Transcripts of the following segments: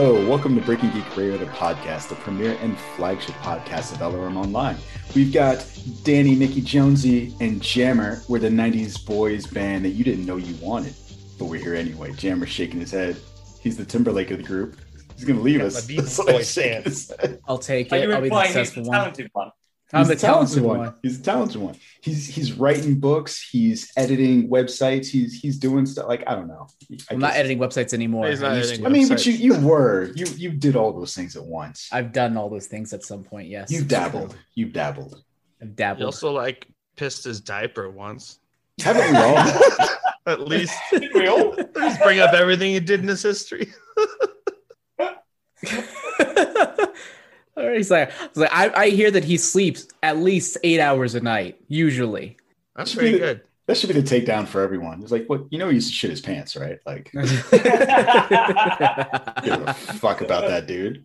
Hello, welcome to Breaking Geek Radio, the podcast, the premier and flagship podcast of LRM Online. We've got Danny, Mickey Jonesy, and Jammer. We're the 90s boys band that you didn't know you wanted, but we're here anyway. Jammer's shaking his head. He's the Timberlake of the group. He's going to leave us. That's what he's shaking his head. I'll take it. I'll be the successful one. one? I'm He's the a talented talented one. one. He's a talented one. He's he's writing books. He's editing websites. He's he's doing stuff like I don't know. I I'm not editing websites anymore. He's not I, editing to. I mean, but you you were you you did all those things at once. I've done all those things at some point. Yes, You dabbled. You dabbled. I've He dabbled. also like pissed his diaper once. Haven't we all? At least, we all? at least bring up everything he did in his history. Or He's like, he's like I, I hear that he sleeps at least eight hours a night, usually. That's Should pretty be- good. That should be the takedown for everyone. It's like, what you know, he used to shit his pants, right? Like, give a fuck about that dude.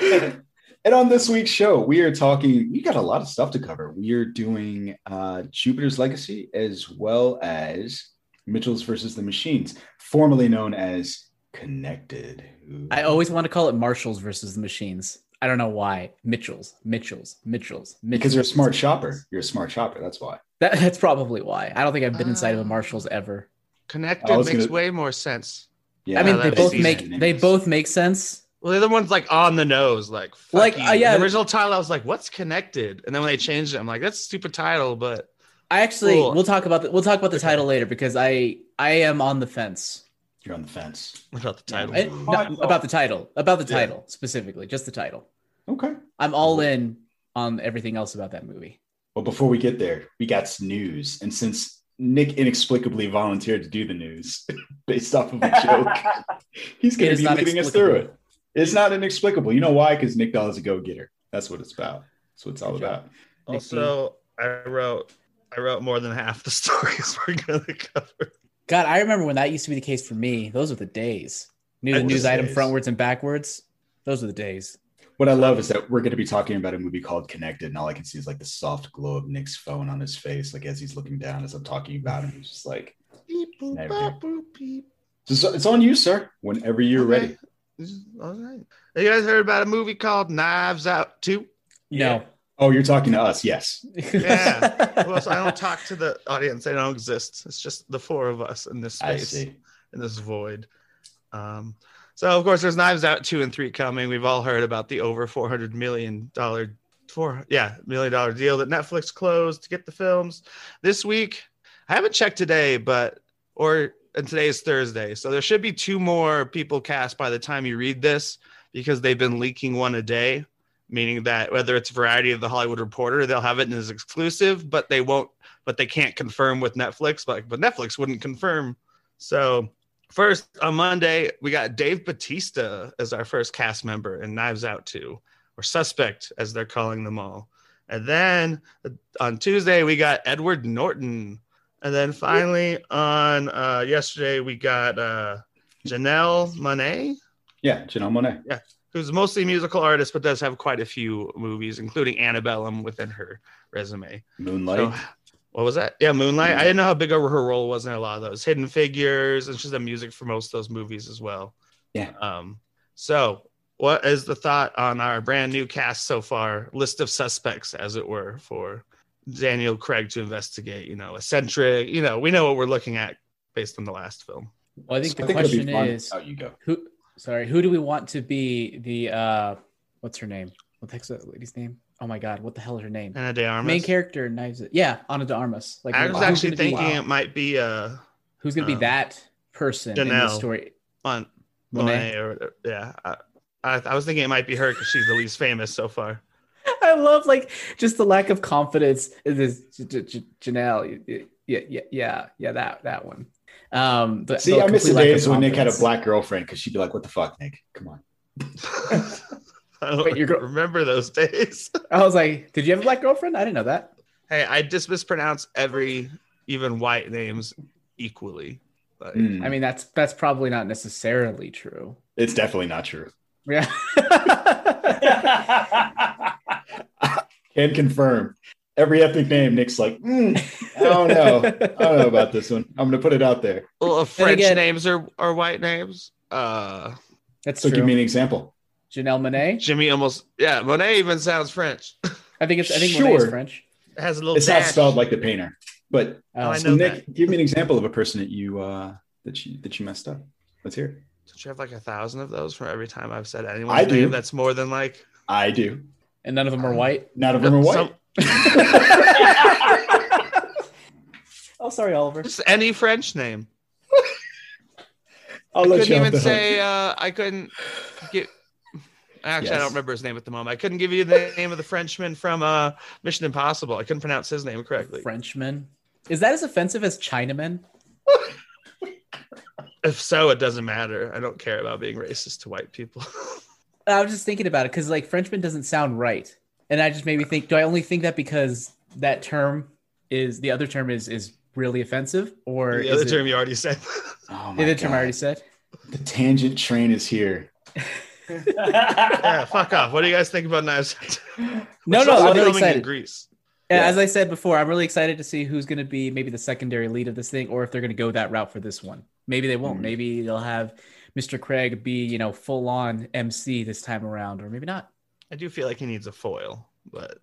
and on this week's show, we are talking. We got a lot of stuff to cover. We are doing uh, Jupiter's Legacy as well as Mitchell's versus the Machines, formerly known as Connected. Ooh. I always want to call it Marshalls versus the Machines. I don't know why. Mitchells, Mitchells, Mitchells, Mitchells. because you're a smart shopper. You're a smart shopper. That's why. That, that's probably why. I don't think I've been inside of a Ah. Marshalls ever. Connected makes gonna- way more sense. Yeah, I mean, Yeah, they both make sense. they both make sense. Well, the other one's like on the nose, like fuck Like, uh, yeah. The original title, I was like, "What's connected?" And then when they changed it, I'm like, "That's a stupid title." But I actually Cool. we'll talk about the, we'll talk about the title later because I I am on the fence. You're on the fence. what about the title? I- no, about the title, about the Yeah. title specifically, just the title. Okay. I'm all in on everything else about that movie. Well, before we get there, we got some news. And since Nick inexplicably volunteered to do the news based off of a joke, he's going to be not leading us through it. It's not inexplicable. You know why? Because Nick Doll is a go getter. That's what it's about. That's what it's all about. also, I wrote, I wrote more than half the stories we're gonna cover. God, I remember when that used to be the case for me. Those were the days. Knew the Those news item days. frontwards and backwards. Those were the days. What I love is that we're going to be talking about a movie called Connected, and all I can see is like the soft glow of Nick's phone on his face, like as he's looking down as I'm talking about him. He's just like, Beep, boop, Never. bop, boop, beep. it's, it's on you, sir. Whenever you're Okay. ready. All right. Have you guys heard about a movie called Knives Out 2? No. Oh, you're talking to us. Yes. Yeah. well, so I don't talk to the audience. They don't exist. It's just the four of us in this space, in this void. Um, so of course, there's Knives Out two and three coming. We've all heard about the over four hundred million dollar, four yeah million dollar deal that Netflix closed to get the films this week. I haven't checked today, but or and today is Thursday, so there should be two more people cast by the time you read this because they've been leaking one a day. Meaning that whether it's Variety of the Hollywood Reporter, they'll have it as exclusive, but they won't, but they can't confirm with Netflix. But but Netflix wouldn't confirm. So first on Monday, we got Dave Bautista as our first cast member in Knives Out 2, or Suspect as they're calling them all. And then on Tuesday, we got Edward Norton. And then finally on uh, yesterday, we got uh, Janelle Monáe. Yeah, Janelle Monáe. Yeah, who's mostly a musical artist, but does have quite a few movies, including Antebellum within her resume. Moonlight. So, what was that? Yeah, Moonlight. I didn't know how big of her role was in a lot of those Hidden Figures, and she's done music for most of those movies as well. Yeah. Um. So, what is the thought on our brand new cast so far? List of suspects, as it were, for Daniel Craig to investigate. You know, eccentric. You know, we know what we're looking at based on the last film. Well, I think the it'll be question is Oh, you go. who sorry, who do we want to be the uh what's her name? What the heck's that lady's name? Oh my god, what the hell is her name? Ana de Armas. Main character Knives. Yeah, Ana de Armas. Like I was actually be- thinking it might be uh who's gonna be um, that person in the story. on Monáe. Monáe or yeah. I, I, I was thinking it might be her because she's the least famous so far. I love like just the lack of confidence in this J- J- J- Janelle. Yeah, yeah, yeah, yeah, that that one. Um, the, See, the I miss the complete lack of days when Nick had a black girlfriend because she'd be like, "What the fuck, Nick? Come on." I don't Wait, you're go- remember those days. I was like, did you have a black girlfriend? I didn't know that. hey, I just mispronounce every even white names equally. Like, Mm, I mean, that's that's probably not necessarily true. it's definitely not true. Yeah. Can confirm. Every ethnic name, Nick's like, "Mm, I don't know. I don't know about this one. I'm gonna put it out there. well, if French again- names are, are white names. Uh, That's So true. give me an example. Janelle Monáe. Jimmy almost yeah. Monáe even sounds French. I think it's I think Monáe is Sure. French. It has a little. It's not spelled like the painter, but Oh, I so know Nick, give me an example of a person that you uh that you that you messed up. Let's hear. it. Don't you have like a thousand of those for every time I've said I anyone's do. name that's more than like I do. and none of them are white. None of them are white. Some- Oh, sorry, Oliver. just any French name. I'll I couldn't even say uh, I couldn't get. Actually, I don't remember his name at the moment. I couldn't give you the name of the Frenchman from uh, Mission Impossible. I couldn't pronounce his name correctly. Frenchman. Is that as offensive as Chinaman? If so, it doesn't matter. I don't care about being racist to white people. I was just thinking about it because like Frenchman doesn't sound right, and I just made me think: Do I only think that because that term is the other term is is really offensive, or the is other it- term you already said. Oh the my other term I already said? The tangent train is here. yeah, fuck off. What do you guys think about Knives No, no, I'm really filming in excited. Greece. Yeah, Yeah. As I said before, I'm really excited to see who's going to be maybe the secondary lead of this thing, or if they're going to go that route for this one. Maybe they won't. Mhm. Maybe they'll have Mr. Craig be, you know, full on MC this time around, or maybe not. I do feel like he needs a foil, but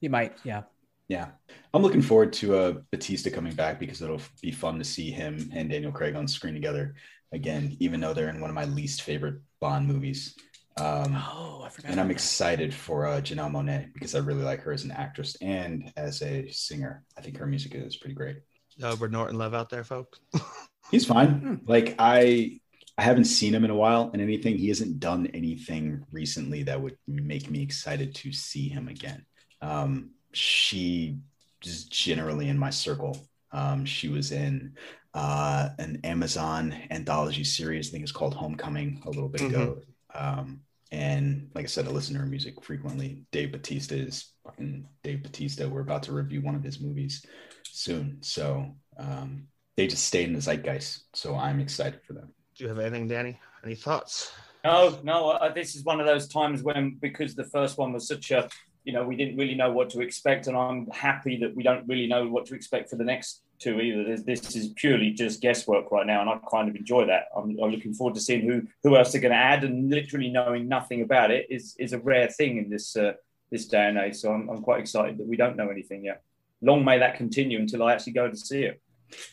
He might. Yeah. Yeah, I'm looking forward to uh, Bautista coming back because it'll be fun to see him and Daniel Craig on screen together again, even though they're in one of my least favorite Bond movies. Um, Oh, I forgot. and I'm about excited for uh, Janelle Monáe because I really like her as an actress and as a singer. I think her music is pretty great. Edward Norton love out there, folks. He's fine. Like I, I haven't seen him in a while, and anything he hasn't done anything recently that would make me excited to see him again. Um, she just generally in my circle. Um, she was in uh, an Amazon anthology series. I think it's called Homecoming a little bit ago. Um, and like I said, I listen to her music frequently. Dave Bautista is fucking Dave Bautista. We're about to review one of his movies soon. So um, they just stayed in the zeitgeist. So I'm excited for them. Do you have anything, Danny? Any thoughts? No, no. Uh, this is one of those times when, because the first one was such a, you know, we didn't really know what to expect, and I'm happy that we don't really know what to expect for the next two either. This, this is purely just guesswork right now, and I kind of enjoy that. I'm, I'm looking forward to seeing who who else they're going to add, and literally knowing nothing about it is is a rare thing in this uh, this day and age. So I'm, I'm quite excited that we don't know anything yet. Long may that continue until I actually go to see it.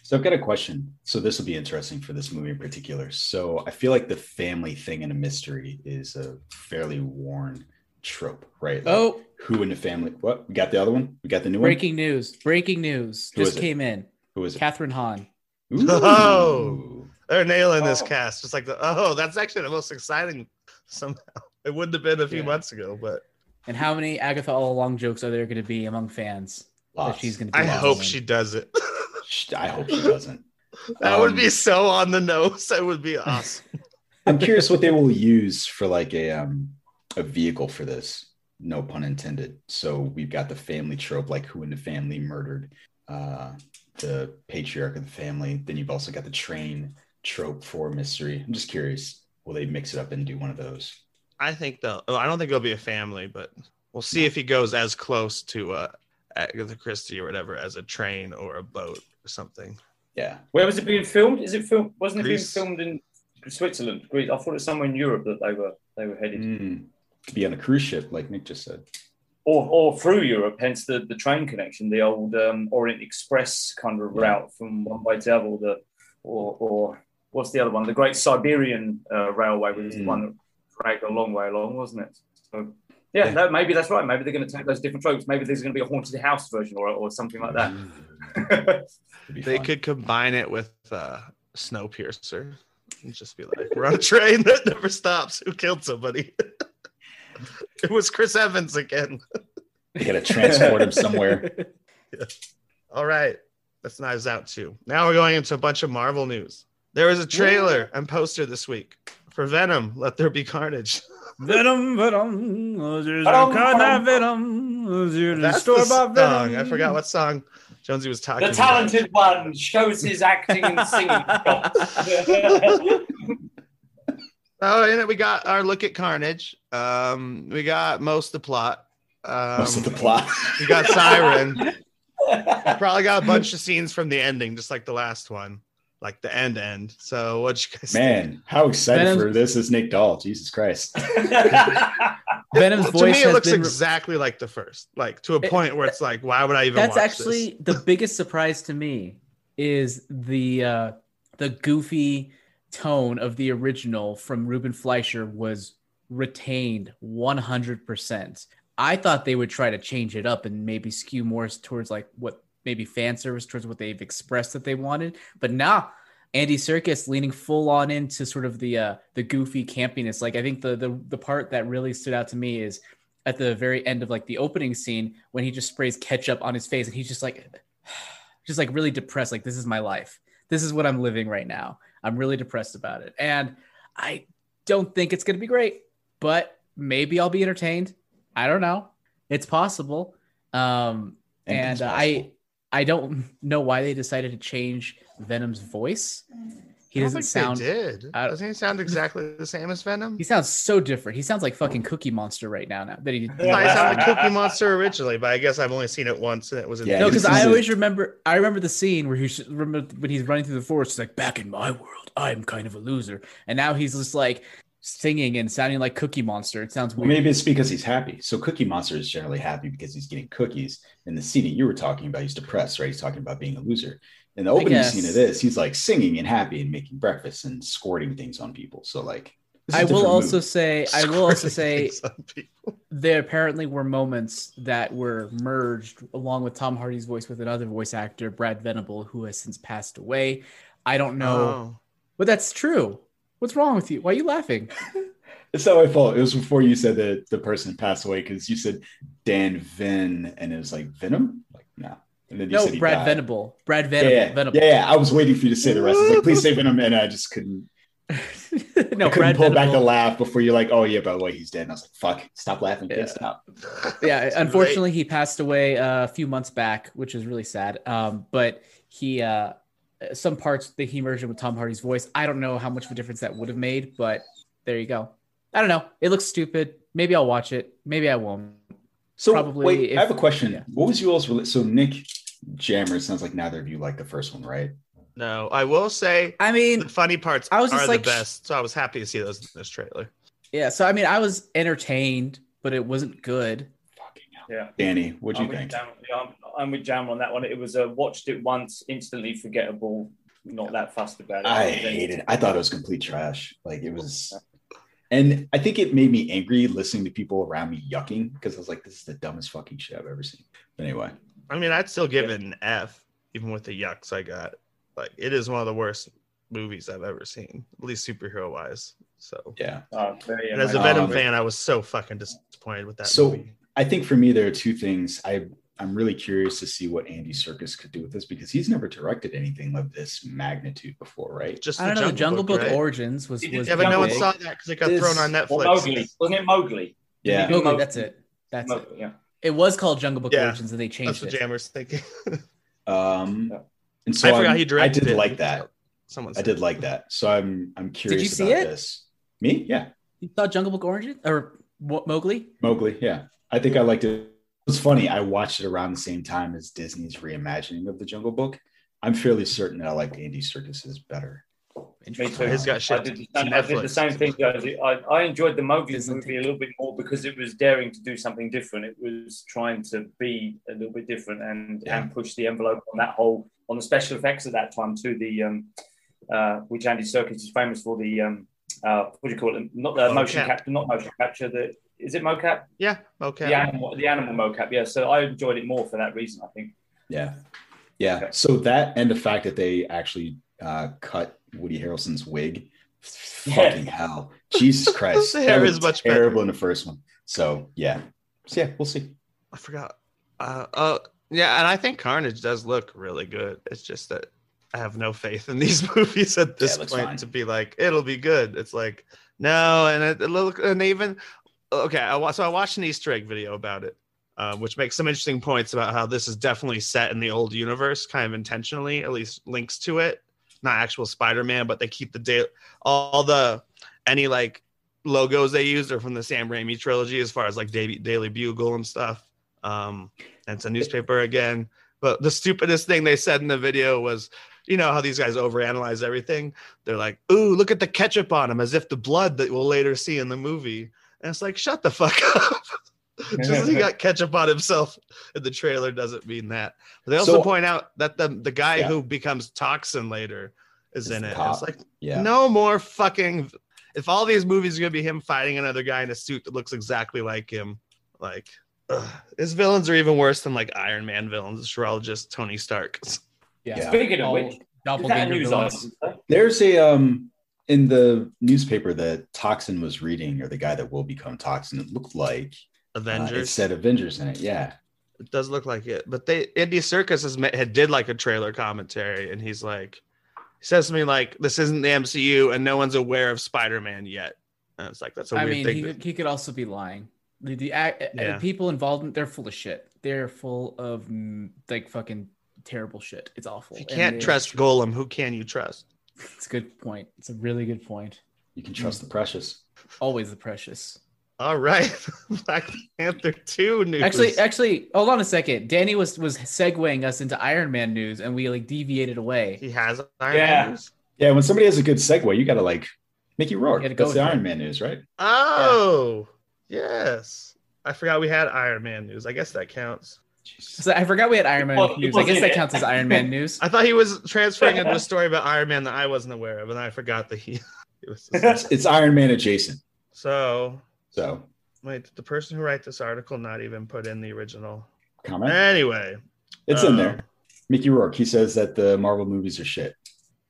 So I've got a question. So this will be interesting for this movie in particular. So I feel like the family thing in a mystery is a fairly worn trope, right? Like, Oh, who in the family? What? We got the other one. We got the new one. breaking news! Breaking news Who just came in. Who is it? Kathryn Hahn. Ooh. Oh. They're nailing this Oh. cast. It's like the oh, that's actually the most exciting somehow. It wouldn't have been a few Yeah. months ago, but And how many Agatha all along jokes are there going to be among fans that she's going to? I hope she does it. Sh- I hope she doesn't. that would Um, be so on the nose. That would be awesome. I'm curious what they will use for like a um a vehicle for this. No pun intended. So we've got the family trope, like who in the family murdered uh the patriarch of the family. Then you've also got the train trope for mystery. I'm just curious, will they mix it up and do one of those? I think though. I don't think it'll be a family, but we'll see if he goes as close to uh, Agatha Christie or whatever as a train or a boat or something. Yeah. Where was it being filmed? Is it filmed? Wasn't it being filmed in Switzerland? Greece. I thought it was somewhere in Europe that they were they were headed, Mm. To be on a cruise ship, like Nick just said. or or through Europe. Hence the, the train connection, the old um, Orient Express kind of route from one way to the other. The or or what's the other one? The Great Siberian uh, Railway was the Mm. one that dragged a long way along, wasn't it? So. Yeah, Yeah. no, maybe that's right. Maybe they're going to take those different tropes. Maybe there's going to be a haunted house version or, or something like that. They fun. could combine it with uh, Snowpiercer and just be like, we're on a train that never stops. Who killed somebody? it was Chris Evans again. They gotta transport him somewhere. All right. That's Knives Out too. Now we're going into a bunch of Marvel news. There was a trailer and poster this week for Venom, Let There Be Carnage. Venom, venom, there's Venom, a kind venom. of venom. there's That's the store-bought song. venom. I forgot what song Jonesy was talking The about. talented one shows his acting and singing. Oh, and we got our look at Carnage. Um, we got most of the plot. Um, Most of the plot. we got Siren. Probably got a bunch of scenes from the ending, just like the last one, like the end end. So what you guys think? Man, how excited Venom's- for this is Nick Doll. Jesus Christ. Venom's to voice me, it looks been. exactly like the first, like to a point where it's like, why would I even? That's watch actually this? the biggest surprise to me is the uh, the goofy tone of the original from Ruben Fleischer was retained 100%. I thought they would try to change it up and maybe skew more towards like what maybe fan service towards what they've expressed that they wanted, but nah. Andy Serkis leaning full on into sort of the uh, the goofy campiness. Like I think the, the the part that really stood out to me is at the very end of like the opening scene when he just sprays ketchup on his face and he's just like just like really depressed. Like this is my life. This is what i'm living right now. I'm really depressed about it. And i don't think it's going to be great but maybe i'll be entertained. I don't know. It's possible. Um and uh, possible. i i don't know why they decided to change venom's voice he I don't doesn't think sound They did I- doesn't he sound exactly the same as Venom? he sounds so different he sounds like fucking cookie monster right now now that he I thought sounded like Cookie Monster originally, but I guess I've only seen it once, and it was in Yeah, No, because I always remember. I remember the scene where he's remember when he's running through the forest. He's like, "Back in my world, I'm kind of a loser," and now he's just like singing and sounding like Cookie Monster. It sounds Well, weird. maybe it's because he's happy. So Cookie Monster is generally happy because he's getting cookies. In the scene that you were talking about, he's depressed, right? He's talking about being a loser. In the opening scene of this, he's like singing and happy and making breakfast and squirting things on people. So like, this is I a will also mood. say, I will also say, there apparently were moments that were merged along with Tom Hardy's voice with another voice actor, Brad Venable, who has since passed away. I don't know, Oh. but that's true. What's wrong with you? Why are you laughing? It's not my fault. It was before you said that the person passed away because you said Dan Vin and it was like Venom. Like no, and then you No, said Brad died. Venable. Brad Venable. yeah, Venable. yeah, yeah. I was waiting for you to say the rest. I was like, please say Venom, and I just couldn't. no, I couldn't Brad pull back the laugh before you're like, oh yeah, by the way, he's dead. And I was like, fuck, stop laughing, Yeah. stop. yeah unfortunately he passed away uh, a few months back which is really sad um, but he uh, some parts the he merged with tom hardy's voice i don't know how much of a difference that would have made but there you go i don't know it looks stupid maybe i'll watch it maybe i won't So Probably wait, if- I have a question. yeah. What was you all's rela- so Nick Jammer? it Sounds like neither of you like the first one, right? No, I will say i mean the funny parts I was just are like- the best. So I was happy to see those in this trailer. yeah so i mean i was entertained but it wasn't good Fucking hell. Yeah. Danny, what do you think? Jam, yeah, I'm, I'm with Jam on that one. It was a watched it once, instantly forgettable. Not that fussed about it. I hated it. I thought it was complete trash. Like it was, and I think it made me angry listening to people around me yucking because I was like, this is the dumbest fucking shit I've ever seen. But anyway, I mean, I'd still give it an F, even with the yucks I got. Like, it is one of the worst movies I've ever seen, at least superhero wise. So, yeah. Very and as a. Venom Um, fan, I was so fucking disappointed with that So movie. I think for me there are two things. I I'm really curious to see what Andy Serkis could do with this because he's never directed anything of this magnitude before, right? Just I don't know. The Jungle Book, right? Origins was, was Yeah, but no one saw that because it got This- thrown on Or Netflix. Mowgli. Wasn't it Mowgli? Yeah. Did he do Mowgli, Mowgli? that's it. That's it. Yeah. It was called Jungle Book Yeah, Origins, and they That's changed what it. Jammer's thinking. Um, and so I forgot I'm- he directed I did it. like that. Someone I did like that. So I'm I'm curious Did you see about it? this. Me? Yeah. You saw Jungle Book Origins or what, Mowgli? Mowgli. Yeah. I think I liked it. It's funny. I watched it around the same time as Disney's reimagining of the Jungle Book. I'm fairly certain that I liked Andy Serkis's better. Me too. He's got I did, the same, I did the same thing. Josie. I, I enjoyed the Mowgli Disney movie thing. a little bit more because it was daring to do something different. It was trying to be a little bit different and Yeah. and push the envelope on that whole on the special effects at that time too. The um, uh, which Andy Serkis is famous for the um, uh, what do you call it? Not the motion capture, not motion capture. The is it mocap? Yeah. Okay. The animal, the animal mocap. Yeah. So I enjoyed it more for that reason. I think. Yeah. Yeah. Okay. So that and the fact that they actually uh, cut Woody Harrelson's wig. Yeah. Fucking hell. Jesus Christ. The hair was is much better. terrible in the first one. So yeah. So yeah, we'll see. I forgot. Uh, uh, yeah, and I think Carnage does look really good. It's just that I have no faith in these movies at this it looks point fine. to be like it'll be good. It's like no, and it, it look and even okay. I so I watched an Easter egg video about it, uh, which makes some interesting points about how this is definitely set in the old universe, kind of intentionally, at least links to it. Not actual Spider-Man, but they keep the day all the any like logos they use are from the Sam Raimi trilogy, as far as like Daily, Daily Bugle and stuff. Um, and it's a newspaper again. But the stupidest thing they said in the video was, you know how these guys overanalyze everything. They're like, "Ooh, look at the ketchup on him," as if the blood that we'll later see in the movie. And it's like, shut the fuck up. Just 'cause he got ketchup on himself in the trailer doesn't mean that. But they also So- point out that the the guy Yeah. who becomes toxin later is Is in it. It's like Yeah. no more fucking. If all these movies are gonna be him fighting another guy in a suit that looks exactly like him, like ugh. his villains are even worse than like Iron Man villains. which are all just Tony Stark. Yeah. Yeah. Speaking of which, is doppelganger news villains. item? There's a um in the newspaper that Toxin was reading, or the guy that will become Toxin, it looked like uh, it said Avengers in it. Yeah. It does look like it, but they Andy Serkis has ma- had did like a trailer commentary, and he's like, he says to me like, "This isn't the MCU, and no one's aware of Spider Man yet." And it's like that's a I weird mean, thing. he, to- could- he could also be lying. The, the act, Yeah. people involved, in, they're full of shit. They're full of like fucking terrible shit. It's awful. if you can't trust Gollum, who can you trust? It's a good point. It's a really good point. You can trust the precious. Always the precious. All right, Black Panther two news. Actually, actually, hold on a second. Danny was was segueing us into Iron Man news, and we like deviated away. he has Iron Yeah. Man news. Yeah, when somebody has a good segue, you gotta like Mickey Rourke. You gotta go That's the with it. Iron Man news, right? Oh, yes. I forgot we had Iron Man news. I guess that counts. So I forgot we had Iron Man Well, news. I guess that it. counts as Iron Man news. I thought he was transferring into a story about Iron Man that I wasn't aware of, and I forgot that he. it was It's, it's Iron Man adjacent. so So wait, did the person who wrote this article not even put in the original? comment. Anyway, It's in uh, there. Mickey Rourke. He says that the Marvel movies are shit.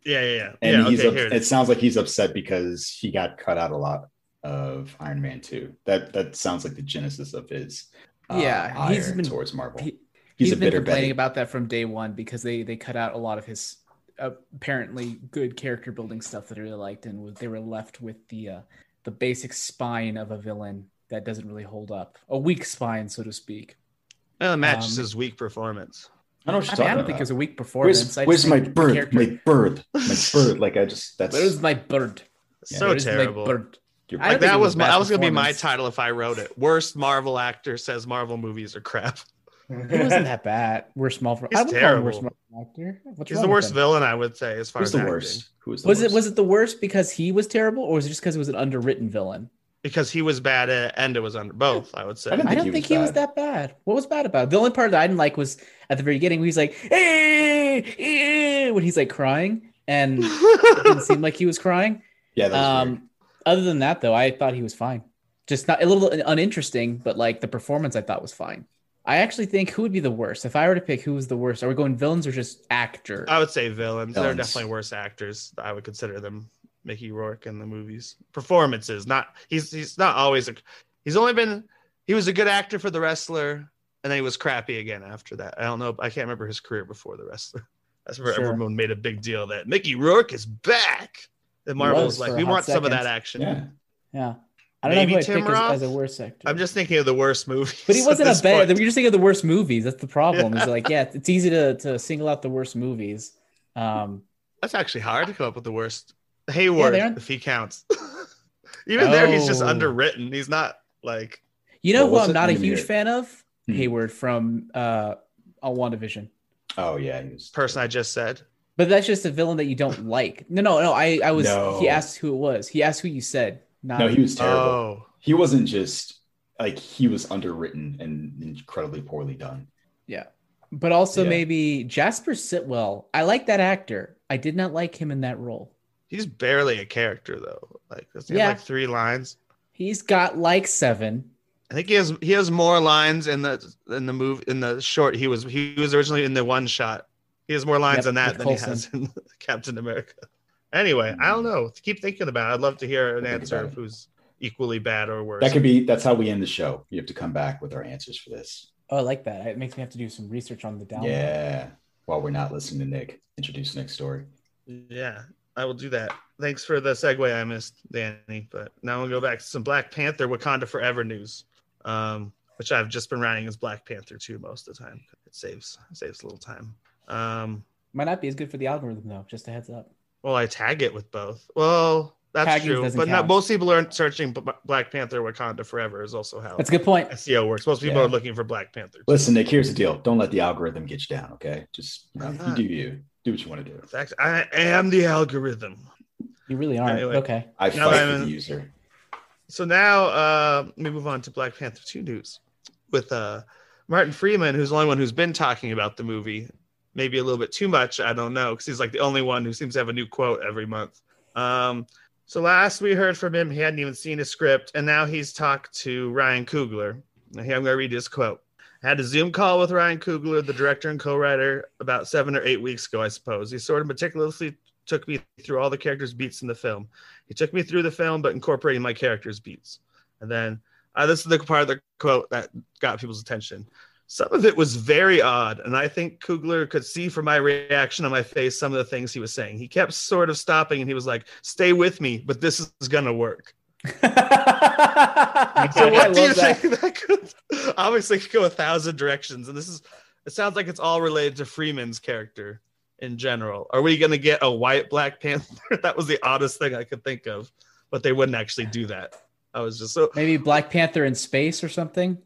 yeah, yeah, yeah. And yeah he's okay, up- here it it is. sounds like he's upset because he got cut out a lot of Iron Man 2. That that sounds like the genesis of his uh, Yeah, he's ire been- towards Marvel. He, he's, he's a been bitter complaining Betty. about that from day one because they they cut out a lot of his uh, apparently good character building stuff that I really liked, and was- they were left with the uh, the basic spine of a villain that doesn't really hold up, a weak spine, so to speak. Well, it matches um, his weak performance. I know what I, mean, I don't think it about. was a weak performance. Where's, where's my bird? character- My bird. My bird. Like I just that's Where's my bird? So Where's my terrible. bird? You're I Like think that was was my, that was gonna be my title if I wrote it. Worst Marvel actor says Marvel movies are crap. It wasn't that bad. Worst Marvel. He's I wouldn't worst. Marvel actor. What's He's the worst villain, I would say, as far Who's as the acting. worst? Who was the Was worst? it was it the worst because he was terrible, or was it just because it was an underwritten villain? because he was bad at it and it was under both. I would say. I didn't I don't think he was that bad. What was bad about it? The only part that I didn't like was at the very beginning. Where he's like, "Eh, eh," when he's like crying, and it didn't seem like he was crying. Yeah, that was weird. Other than that, though, I thought he was fine. Just not a little uninteresting, but like the performance, I thought was fine. I actually think who would be the worst if I were to pick who was the worst. Are we going villains or just actor? I would say villains. They're definitely worse actors. I would consider them Mickey Rourke in the movies. Performances, not he's he's not always a he's only been he was a good actor for the wrestler, and then he was crappy again after that. I don't know. I can't remember his career before the wrestler. That's where Sure. everyone made a big deal that Mickey Rourke is back. And Marvel was was like, we hot want some of that action. Yeah. Yeah. I don't Maybe know who Tim pick as, Roth? as a worst actor. I'm just thinking of the worst movies. But he wasn't a bad. point. You're just thinking of the worst movies. That's the problem. Is like, yeah, it's easy to to single out the worst movies. Um, That's actually hard to come up with the worst. Hayward, they aren't- if he counts. Even there, he's just Oh. underwritten. He's not like you know What who I'm not a huge hear it. fan of? Hmm. Hayward from uh, on WandaVision. Oh yeah. He was person I just said. But that's just a villain that you don't like. No, no, no. I, I was. No. He asked who it was. He asked who you said. Not, No, he was terrible. Oh, He wasn't just like he was underwritten and incredibly poorly done. Yeah. But also Yeah. maybe Jasper Sitwell. I like that actor. I did not like him in that role. he's barely a character though. Like, does he Yeah. have like three lines? He's got like seven. I think he has he has more lines in the in the move in the short. He was he was originally in the one shot. He has more lines Yep, in that than Coulson. he has in Captain America. Anyway, I don't know. Keep thinking about it. I'd love to hear an answer about of who's equally bad or worse. That could be. That's how we end the show. You have to come back with our answers for this. Oh, I like that. It makes me have to do some research on the down. Yeah. While we're not listening to Nick introduce Nick's story. Yeah, I will do that. Thanks for the segue I missed, Danny. But now we'll go back to some Black Panther Wakanda Forever news, um, which I've just been writing as Black Panther 2 most of the time. It saves saves a little time. Um, Might not be as good for the algorithm though. Just a heads up. well, I tag it with both. Well, that's Tagging true, but not, most people aren't searching Black Panther Wakanda Forever is also how That's a good point. SEO works. Most people Yeah. are looking for Black Panther. Listen, Nick. Here's the deal. Don't let the algorithm get you down. Okay. Just you, know, you do you. Do what you want to do. In fact, I am the algorithm. You really aren't. Anyway. Okay. I Now fight I'm for the user. So now uh, let me move on to Black Panther 2 news with uh, Martin Freeman, who's the only one who's been talking about the movie. Maybe a little bit too much. I don't know because he's like the only one who seems to have a new quote every month. Um, so last we heard from him, he hadn't even seen his script, and now he's talked to Ryan Coogler. Here I'm going to read his quote. I had a Zoom call with Ryan Coogler, the director and co-writer, about seven or eight weeks ago, I suppose. He sort of meticulously took me through all the characters' beats in the film. He took me through the film, but incorporating my character's beats. And then uh, this is the part of the quote that got people's attention. Some of it was very odd, and I think Coogler could see from my reaction on my face some of the things he was saying. He kept sort of stopping, and he was like, "Stay with me, but this is gonna work." So I what do you that. think that could obviously could go a thousand directions? And this is it sounds like it's all related to Freeman's character in general. Are we gonna get a white Black Panther? that was the oddest thing I could think of, but they wouldn't actually do that. I was just so Maybe Black Panther in space or something,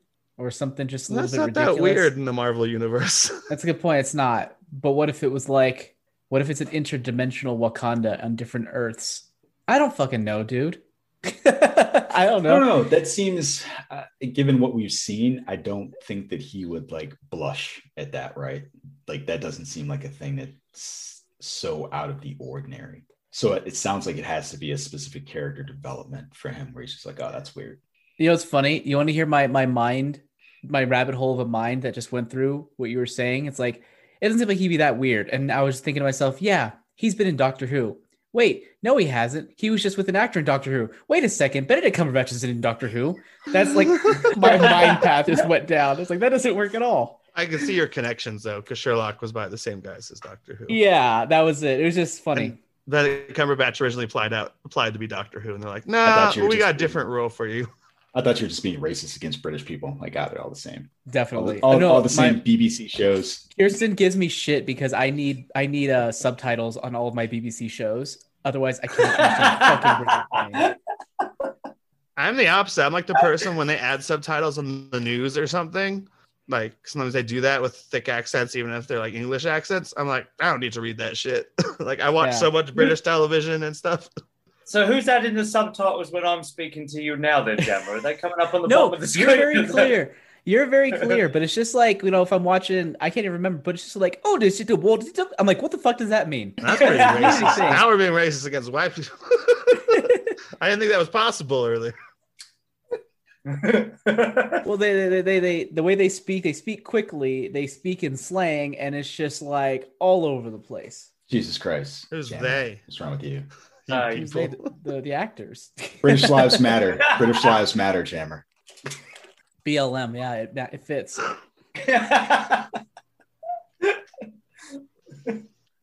or something just a little bit not ridiculous. that weird in the Marvel universe. That's a good point. It's not. But what if it was like, what if it's an interdimensional Wakanda on different Earths? I don't fucking know, dude. I don't No, know. no, that seems, uh, given what we've seen, I don't think that he would like blush at that, right? Like that doesn't seem like a thing that's so out of the ordinary. So it, it sounds like it has to be a specific character development for him, where he's just like, oh, that's weird. You know it's funny? You want to hear my my mind, my rabbit hole of a mind that just went through what you were saying? It's like it doesn't seem like he'd be that weird. And I was thinking to myself, yeah, he's been in Doctor Who. Wait, no, he hasn't. He was just with an actor in Doctor Who. Wait a second, Benedict Cumberbatch is in Doctor Who. That's like my mind path just went down. It's like that doesn't work at all. I can see your connections though, because Sherlock was by the same guys as Doctor Who. Yeah, that was it. It was just funny. And Benedict Cumberbatch originally applied out applied to be Doctor Who, and they're like, I "Nah, thought you were we got a different role for you." I thought you were just being racist against British people. Like, I got it all the same. Definitely. the, all, No, all the my- same BBC shows. Kirsten gives me shit because I need I need uh, subtitles on all of my BBC shows. Otherwise, I can't understand fucking British. I'm the opposite. I'm like the person when they add subtitles on the news or something. Like sometimes they do that with thick accents, even if they're like English accents. I'm like, I don't need to read that shit. like I watch Yeah. so much British television and stuff. So who's adding the subtitles when I'm speaking to you now, then, Gemma? Are they coming up on the No, bottom of the screen? you're very clear. You're very clear, but it's just like you know, if I'm watching, I can't even remember, but it's just like, oh, this is the world. I'm like, what the fuck does that mean? That's pretty racist. Now we're being racist against white people. I didn't think that was possible earlier. Well, they, they, they, they, the way they speak, they speak quickly, they speak in slang, and it's just like all over the place. Jesus Christ. Who's Damn they? What's wrong with you? You Uh, Who's people. The, the actors. British lives matter. British lives matter, Jammer. BLM. Yeah, it, it fits. I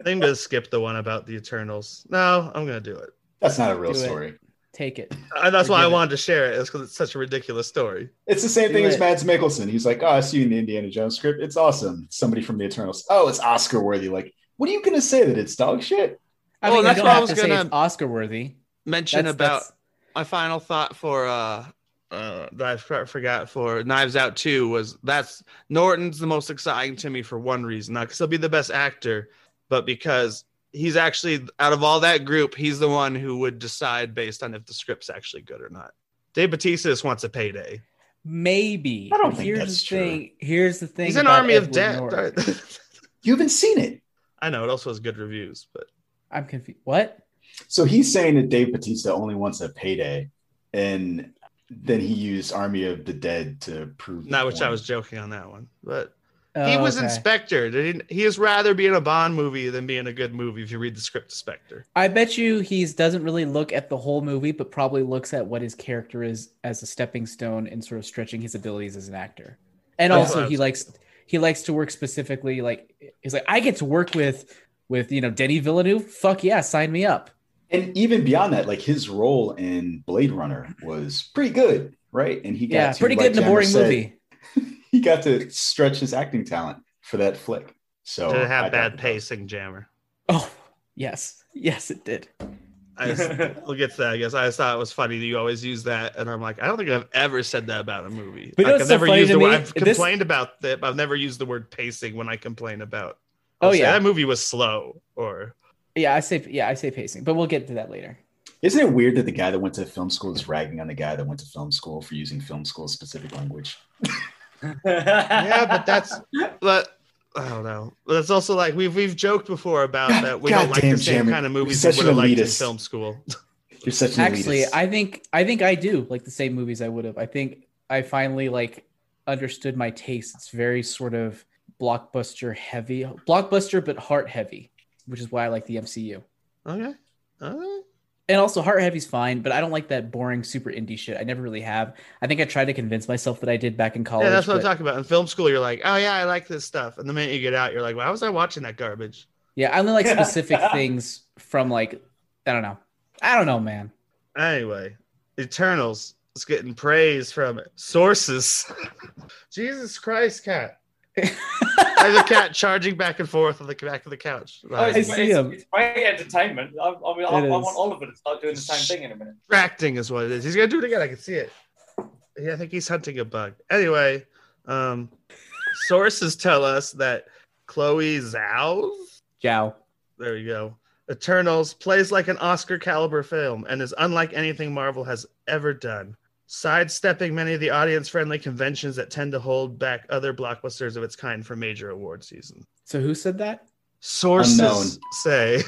think I'm gonna skip the one about the Eternals. No, I'm gonna do it. That's not a real Do it. story. Take it. And that's why I Forgive it. wanted to share it. It's because it's such a ridiculous story. It's the same Do thing as it. Mads Mikkelsen. He's like, "Oh, I see you in the Indiana Jones script. It's awesome. Somebody from the Eternals. Oh, it's Oscar worthy. Like, what are you gonna say that it's dog shit? I Well, mean, that's you what don't I have was to say gonna Oscar worthy. Mention That's- about that's- my final thought for uh uh that I forgot for Knives Out 2 was that's Norton's the most exciting to me for one reason. Not because he'll be the best actor, but because he's actually out of all that group, he's the one who would decide based on if the script's actually good or not. Dave Bautista just wants a payday. Maybe. I don't think here's that's the true. thing. Here's the thing. He's an army of Edward dead. Norton. You haven't seen it." I know it also has good reviews, but I'm confused. What? So he's saying that Dave Bautista only wants a payday, and then he used Army of the Dead to prove. not which I was joking on that one. But Oh, he was okay. Inspector. He, he is rather be in a Bond movie than being a good movie if you read the script to Spectre. I bet you he doesn't really look at the whole movie, but probably looks at what his character is as a stepping stone and sort of stretching his abilities as an actor. And That's also, he likes he likes to work specifically like he's like I get to work with with you know Denny Villeneuve. Fuck yeah, sign me up. And even beyond that, like his role in Blade Runner was pretty good, right? And he got Yeah, to, pretty like good in a boring said, movie. He got to stretch his acting talent for that flick. So Did it have thought bad that- pacing, Jammer? Oh yes, yes, it did. I just, we'll get to that. I guess I just thought it was funny that you always use that, and I'm like, I don't think I've ever said that about a movie. But you like, I've so never used to the word. I've This- complained about that. But I've never used the word pacing when I complain about. Oh, I'll say, yeah. that movie was slow. Or Yeah, I say yeah, I say pacing, but we'll get to that later. Isn't it weird that the guy that went to film school is ragging on the guy that went to film school for using film school specific language? yeah, but that's but I don't know. But it's also like we've we've joked before about that we don't like Goddamn, the same Jammer. kind of You're movies we such would an have liked in elitist. film school. You're such an Actually, elitist. I think I think I do like the same movies I would have. I think I finally like understood my taste. It's very sort of blockbuster heavy, blockbuster but heart heavy, which is why I like the MCU. Okay. And also heart heavy's fine, but I don't like that boring super indie shit. I never really have. I think I tried to convince myself that I did back in college. Yeah, that's what I'm talking about. In film school, you're like, oh yeah, I like this stuff, and the minute you get out, you're like, why was I watching that garbage? Yeah, I only like specific things from like I don't know. I don't know, man. Anyway, Eternals is getting praise from sources. Jesus Christ, cat! There's a cat charging back and forth on the back of the couch. Oh, it's, I see it's, him. it's great entertainment. I, I mean, I, I It want is. Oliver to start doing the same thing in a minute. distracting is what it is. He's gonna do it again. I can see it. Yeah, I think he's hunting a bug. Anyway, um, sources tell us that Chloe Zhao, Jow. there we go, Eternals plays like an Oscar caliber film and is unlike anything Marvel has ever done. Sidestepping many of the audience friendly conventions that tend to hold back other blockbusters of its kind for major award season. So who said that? Sources Unknown. say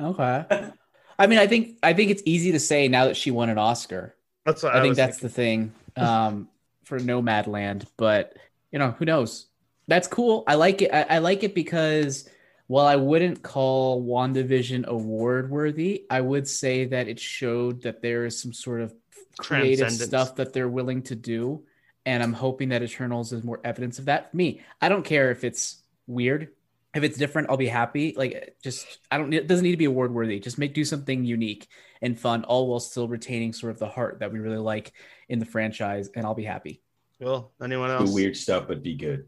Okay. I mean, I think I think it's easy to say now that she won an Oscar. that's what I, I, think was that's thinking. the thing um, for Nomadland. But you know, who knows? That's cool. I like it. I, I like it because while I wouldn't call WandaVision award worthy, I would say that it showed that there is some sort of creative stuff that they're willing to do. And I'm hoping that Eternals is more evidence of that. For me, I don't care if it's weird. If it's different, I'll be happy. Like just I don't it doesn't need to be award worthy. Just make do something unique and fun, all while still retaining sort of the heart that we really like in the franchise, and I'll be happy. Well, anyone Do else? weird stuff, but be good.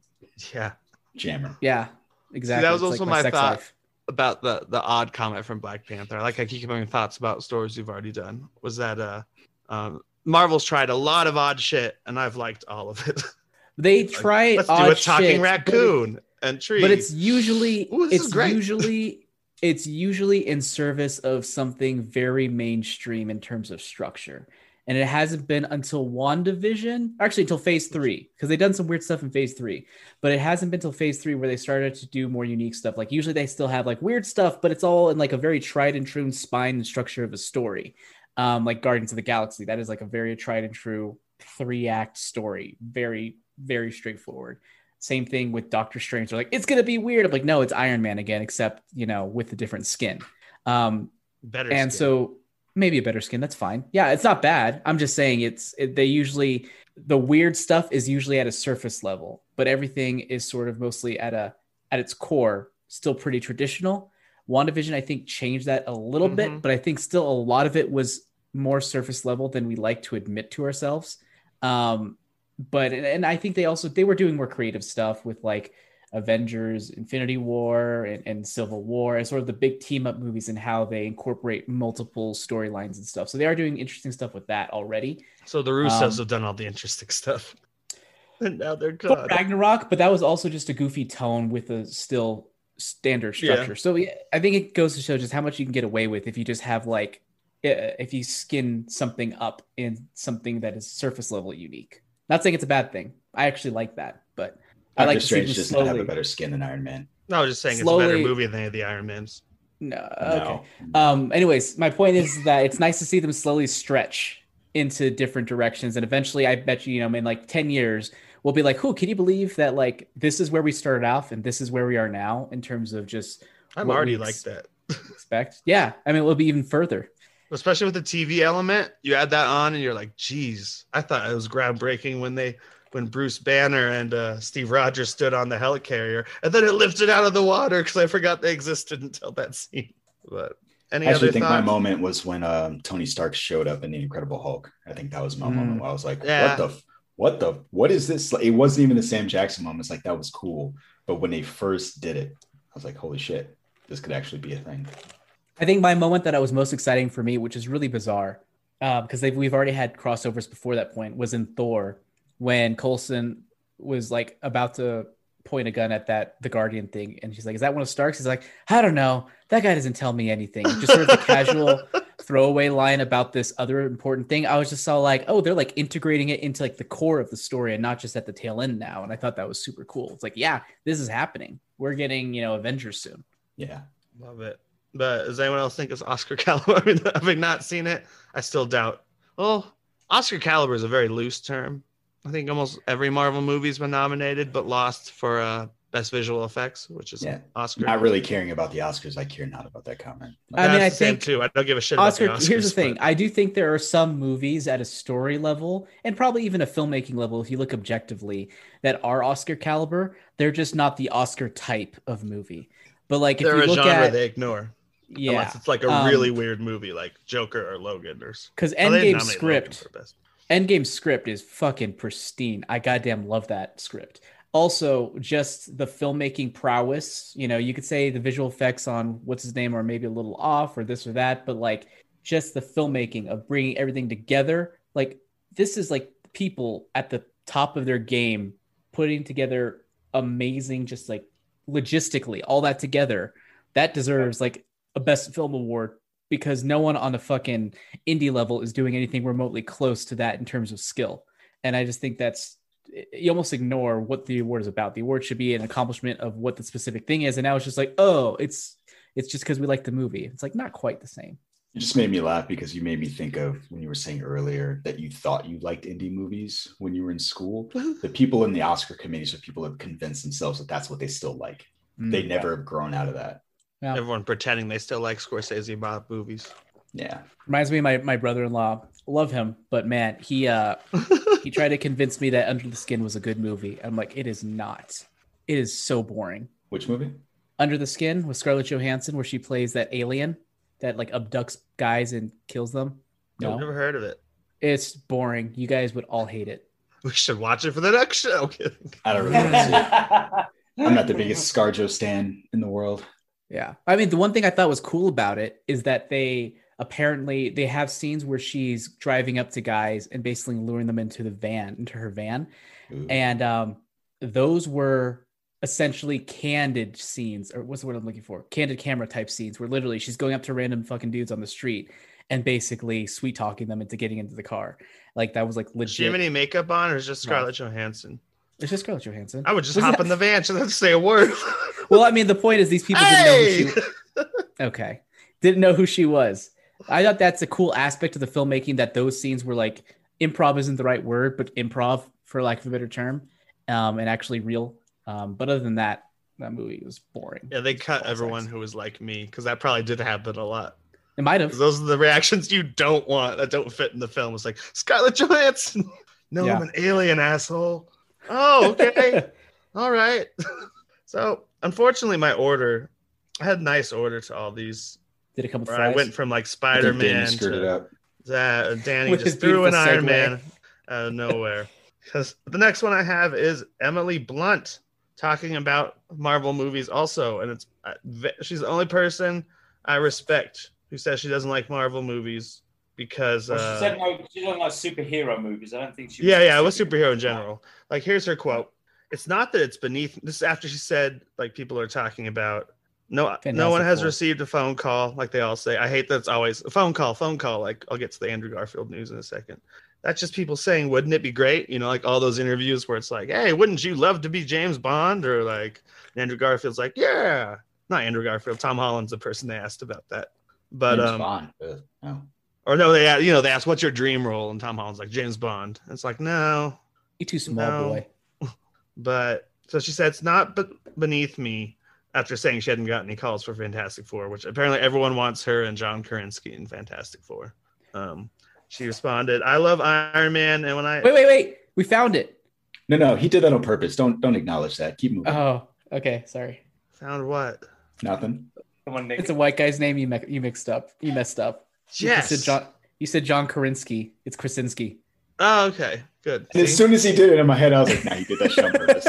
Yeah. Jammer. Yeah, exactly. that was It's also like my sex thought. life. about the the odd comment from Black Panther. I like I keep having thoughts about stories we've already done. Was that uh um Marvel's tried a lot of odd shit and I've liked all of it. They try Let's odd do a talking shit, raccoon and tree. but it's usually Ooh, it's usually it's usually in service of something very mainstream in terms of structure and it hasn't been until WandaVision, actually until phase three, because they've done some weird stuff in phase three, but it hasn't been until phase three where they started to do more unique stuff. Like usually they still have like weird stuff, but it's all in like a very tried and true spine and structure of a story. Um, like Guardians of the Galaxy, that is like a very tried and true three act story, very, very straightforward. Same thing with Doctor Strange. They're like, it's gonna be weird. I'm like, no, it's Iron Man again, except you know, with a different skin. Um, better. and skin. so maybe a better skin. That's fine. Yeah, it's not bad. I'm just saying it's it, they usually the weird stuff is usually at a surface level, but everything is sort of mostly at a at its core still pretty traditional. WandaVision, I think, changed that a little Mhm. bit, but I think still a lot of it was more surface level than we like to admit to ourselves. Um, but and, I think they also they were doing more creative stuff with like Avengers, Infinity War, and, and Civil War, and sort of the big team up movies and how they incorporate multiple storylines and stuff. So they are doing interesting stuff with that already. So the Russos Um, have done all the interesting stuff. And now they're gone. Ragnarok, but that was also just a goofy tone with a still standard Yeah. structure. So I think it goes to show just how much you can get away with if you just have like if you skin something up in something that is surface level unique. Not saying it's a bad thing. I actually like that, but I Doctor like to see Strange them does not have a better skin than Iron Man. No, I was just saying it's a better movie than any of the Iron Mans. No, No. okay. Um. Anyways, my point is that it's nice to see them slowly stretch into different directions, and eventually, I bet you, you know, in like ten years, we'll be like, "Who can you believe that? Like, this is where we started off, and this is where we are now in terms of just I'm already like that. expect." Yeah, I mean, it will be even further. Especially with the TV element, you add that on and you're like, geez, I thought it was groundbreaking when they when Bruce Banner and uh, Steve Rogers stood on the helicarrier and then it lifted out of the water because I forgot they existed until that scene. But any I actually other think my moment was when um, Tony Stark showed up in the Incredible Hulk. I think that was my Mm. moment where I was like, Yeah. "What the, f- what the, what is this?" It wasn't even the Sam Jackson moment. It's like that was cool, but when they first did it, I was like, "Holy shit, this could actually be a thing." I think my moment that I was most exciting for me, which is really bizarre, uh, because they've, we've already had crossovers before that point, was in Thor when Coulson was like about to point a gun at that the Guardian thing, and she's like, "Is that one of Stark's?" He's like, "I don't know. That guy doesn't tell me anything." Just sort of a casual throwaway line about this other important thing. I was just all like, "Oh, they're like integrating it into like the core of the story and not just at the tail end now." And I thought that was super cool. It's like, yeah, this is happening. We're getting you know Avengers soon. Yeah, Love it. But does anyone else think it's Oscar caliber? I mean, having not seen it, I still doubt. Well, Oscar caliber is a very loose term. I think almost every Marvel movie's been nominated, but lost for uh, best visual effects, which is Yeah. Oscar. not really caring about the Oscars. I care not about that comment. I mean, I the same think too. I don't give a shit Oscar, about the Oscars. here's the thing. but- I do think there are some movies at a story level and probably even a filmmaking level, if you look objectively, that are Oscar caliber. They're just not the Oscar type of movie. But like if They're you a look genre at they ignore. Yeah, Unless it's like a um, really weird movie like Joker or Logan or because they Endgame script. Endgame script is fucking pristine. I goddamn love that script. Also, just the filmmaking prowess. You know, you could say the visual effects on what's his name are maybe a little off or this or that, but like just the filmmaking of bringing everything together. Like this is like people at the top of their game putting together amazing, just like logistically all that together. That deserves like a best film award because no one on the fucking indie level is doing anything remotely close to that in terms of skill. And I just think that's you almost ignore what the award is about. The award should be an accomplishment of what the specific thing is. And now it's just like, oh, it's it's just because we like the movie. It's like not quite the same. It just made me laugh because you made me think of when you were saying earlier that you thought you liked indie movies when you were in school. The people in the Oscar committees are people have convinced themselves that that's what they still like. They Mm. never have grown out of that. Yeah. Everyone pretending they still like Scorsese Bob movies. Yeah. Reminds me of my, my brother-in-law. Love him, but man, he uh he tried to convince me that Under the Skin was a good movie. I'm like, it is not. It is so boring. Which movie? Under the Skin with Scarlett Johansson, where she plays that alien that like abducts guys and kills them. No, I've No, never heard of it. it's boring. You guys would all hate it. We should watch it for the next show. I don't really want to see it. I'm not the biggest ScarJo stan in the world. Yeah. I mean, the one thing I thought was cool about it is that they apparently they have scenes where she's driving up to guys and basically luring them into the van, into her van. Ooh. And um those were essentially candid scenes, or what's the word I'm looking for? Candid camera type scenes where literally she's going up to random fucking dudes on the street and basically sweet talking them into getting into the car. Like that was like legit. Does she have any makeup on, or is it just No. Scarlett Johansson? It's just Scarlett Johansson. I would just Was hop that- in the van. She doesn't say a word. Well, I mean, the point is these people didn't know who she Okay. Didn't know who she was. I thought that's a cool aspect of the filmmaking that those scenes were like improv isn't the right word, but improv for lack of a better term, um, and actually real. Um, but other than that, that movie was boring. yeah, they cut All everyone sex. who was like me because that probably did happen a lot. It might have. Those are the reactions you don't want that don't fit in the film. It's like Scarlett Johansson. No, Yeah. I'm an alien asshole. Oh, okay. all right. so unfortunately, my order, I had a nice order to all these. Did it come with Where I went from like Spider think Danny Man screwed it to up. that. Danny With just threw an beautiful Iron segue. Man out of nowhere. Because the next one I have is Emily Blunt talking about Marvel movies also, and it's uh, she's the only person I respect who says she doesn't like Marvel movies because Well, uh, she said no. She doesn't like superhero movies. I don't think she. yeah, yeah, it was superhero in general. Like, here's her quote: "It's not that it's beneath." This is after she said, like, people are talking about. No, no one has Four. received a phone call, like they all say. I hate that it's always a phone call, phone call. Like, I'll get to the Andrew Garfield news in a second. That's just people saying, "Wouldn't it be great?" You know, like all those interviews where it's like, "Hey, wouldn't you love to be James Bond?" Or like Andrew Garfield's like, "Yeah." Not Andrew Garfield. Tom Holland's the person they asked about that. But James um, Bond. Ugh, no. or no, they a- you know they asked, "What's your dream role?" And Tom Holland's like, "James Bond." And it's like, no, You too small, No. boy. But so she said it's not but beneath me after saying she hadn't gotten any calls for Fantastic Four, which apparently everyone wants her and John Kerensky in Fantastic Four. Um, she responded, "I love Iron Man, and when I Wait, wait, wait. We found it. No, no, he did that on purpose. Don't don't acknowledge that. Keep moving. Oh, okay. Sorry. found what? Nothing. Come on, Nick. It's a white guy's name. You mi- you mixed up. You messed up. You Yes. said John. You said John Karinsky. It's Krasinski. Oh, okay, good. And as soon as he did it in my head, I was like, "Nah, he did that shit on purpose."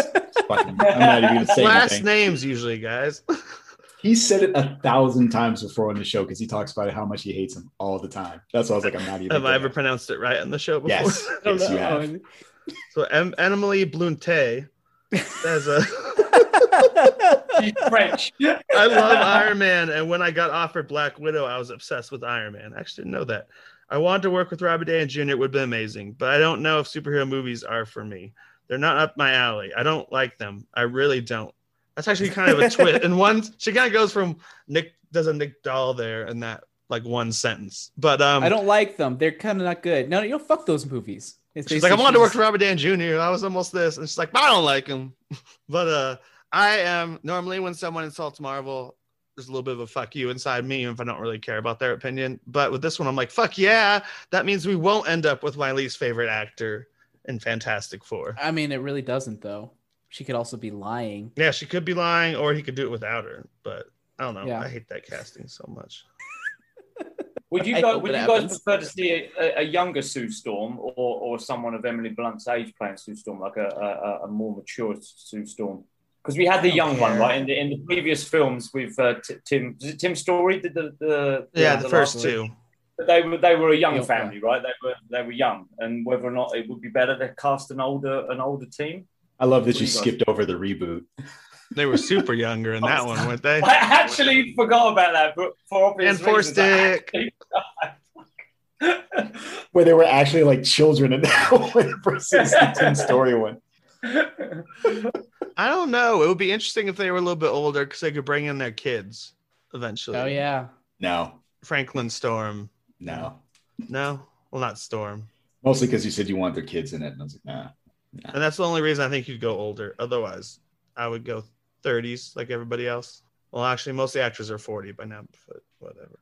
Fucking- I'm not even gonna say Last anything. names usually, guys. He said it a thousand times before on the show because he talks about how much he hates him all the time. That's why I was like, "I'm not even." Have I gonna- ever pronounced it right on the show before? Yes, yes, you have. So em- Emily Blunte says, uh, She's French. I love Iron Man, and when I got offered Black Widow, I was obsessed with Iron Man. I actually didn't know that. I wanted to work with Robert Downey Jr. It would be amazing, but I don't know if superhero movies are for me. They're not up my alley. I don't like them. I really don't. That's actually kind of a twist. And one, she kind of goes from Nick does a Nick Doll there in that like one sentence. But um, I don't like them. They're kind of not good. No, you don't fuck those movies. It's She's like, I wanted to work for Robert Downey Jr. I was almost this, and she's like, I don't like him. but uh, I am normally when someone insults Marvel, there's a little bit of a fuck you inside me if I don't really care about their opinion. But with this one, I'm like, fuck yeah, that means we won't end up with my least favorite actor in Fantastic Four. I mean, it really doesn't though. She could also be lying. Yeah, she could be lying, or he could do it without her. But I don't know. Yeah. I hate that casting so much. Would you I guys would it you guys happens. prefer to see a, a, a younger Sue Storm or, or someone of Emily Blunt's age playing Sue Storm, like a, a, a more mature Sue Storm? Because we had the I don't young one, right? In the in the previous films with uh, T- Tim, is it Tim Story did the the Yeah, the first last- two. But they were they were a young Yeah. family, right? They were they were young, and whether or not it would be better to cast an older an older team. I love that What you you guys- skipped over the reboot. They were super younger in that one, weren't they? I actually forgot about that, but for obvious And Four reasons, I Stick. Where they were actually like children in that one versus the Tim Story one. I don't know. It would be interesting if they were a little bit older because they could bring in their kids eventually. Oh yeah. No, Franklin Storm. no. No, well, not Storm. Mostly because you said you want their kids in it. And I was like, nah. And that's the only reason I think you'd go older. Otherwise, I would go 30s like everybody else. Well, actually, most of the actors are 40 by now, but whatever.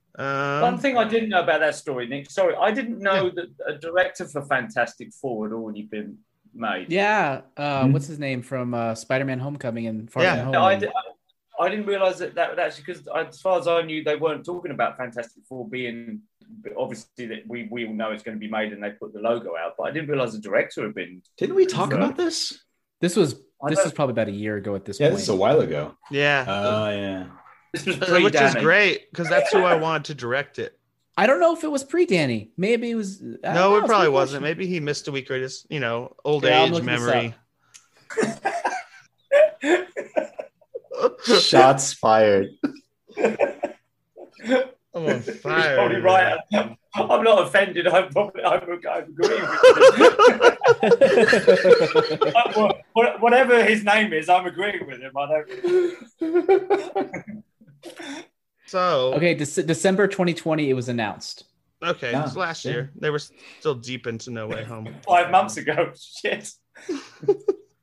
One Um, thing I didn't know about that story, Nick. Sorry, I didn't know that a director for Fantastic Four had already been made. Yeah. Uh, Mhm. What's his name from uh, Spider-Man: Homecoming and Far Yeah. From Home? No, I, di- I, I didn't realize that that actually because as far as I knew, they weren't talking about Fantastic Four being obviously that we we all know it's going to be made and they put the logo out, but I didn't realize the director had been. Didn't we talk Yeah. about this? This was I this don't- was probably about a year ago at this Yeah, point. this is a while ago. yeah. Oh, yeah. This was Uh, pre which is great because that's who I wanted to direct it. I don't know if it was pre Danny. Maybe it was. I No, know, it probably wasn't. question. Maybe he missed a week or just, you know, old Yeah, age looking memory. Shots fired. I'm on He's fire. probably right. I'm not offended. I'm probably I'm, I'm agreeing with him. Wha- wha- Whatever his name is, I'm agreeing with him. I don't. So, Okay, Dec- December 2020, it was announced. okay, Yeah, it's last yeah. year. They were still deep into No Way Home. Five months ago. Shit.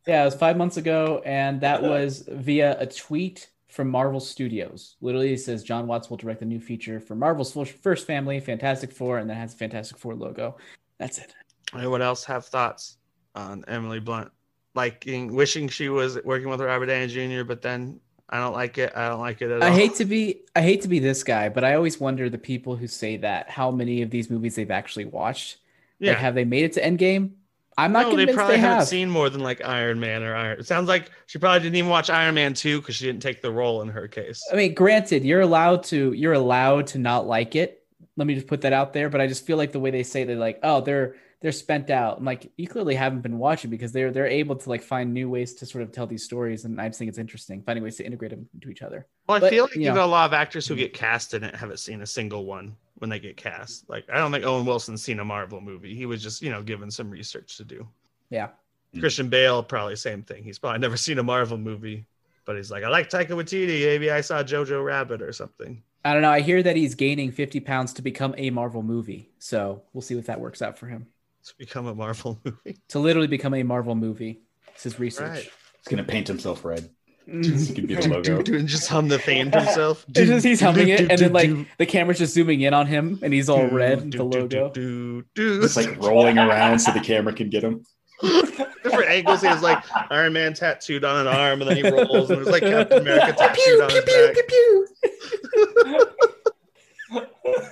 Yeah, it was five months ago, and that was via a tweet from Marvel Studios. Literally, it says Jon Watts will direct the new feature for Marvel's first family, Fantastic Four, and that has a Fantastic Four logo. That's it. Anyone else have thoughts on Emily Blunt? Liking, wishing she was working with Robert Downey Jr., but then I don't like it. I don't like it at I all. hate to be I hate to be this guy, but I always wonder the people who say that how many of these movies they've actually watched. Yeah. Like, have they made it to Endgame? I'm not no, they convinced probably they haven't have. seen more than like Iron Man or Iron. It sounds like she probably didn't even watch Iron Man 2 because she didn't take the role in her case. I mean, granted, you're allowed to you're allowed to not like it. Let me just put that out there. But I just feel like the way they say they're like, oh, they're they're spent out. I'm like, you clearly haven't been watching because they're they're able to like find new ways to sort of tell these stories, and I just think it's interesting finding ways to integrate them into each other. Well, I But, feel like you even know. a lot of actors who mm-hmm. get cast in it haven't seen a single one when they get cast. Like, I don't think Owen Wilson's seen a Marvel movie. He was just, you know, given some research to do. Yeah. Mm. Christian Bale, probably same thing. He's probably never seen a Marvel movie, but he's like, I like Taika Waititi. Maybe I saw Jojo Rabbit or something. I don't know. I hear that he's gaining 50 pounds to become a Marvel movie. So we'll see if that works out for him. To become a Marvel movie. To literally become a Marvel movie. This is research. Right. He's gonna paint himself red. Mm. He could be the logo. and just hum the theme to himself. Just he's humming it, and then like the camera's just zooming in on him, and he's all red, the logo. do, do. Just like rolling around so the camera can get him. different angles. He has like Iron Man tattooed on an arm, and then he rolls, and there's like Captain America tattooed on his back.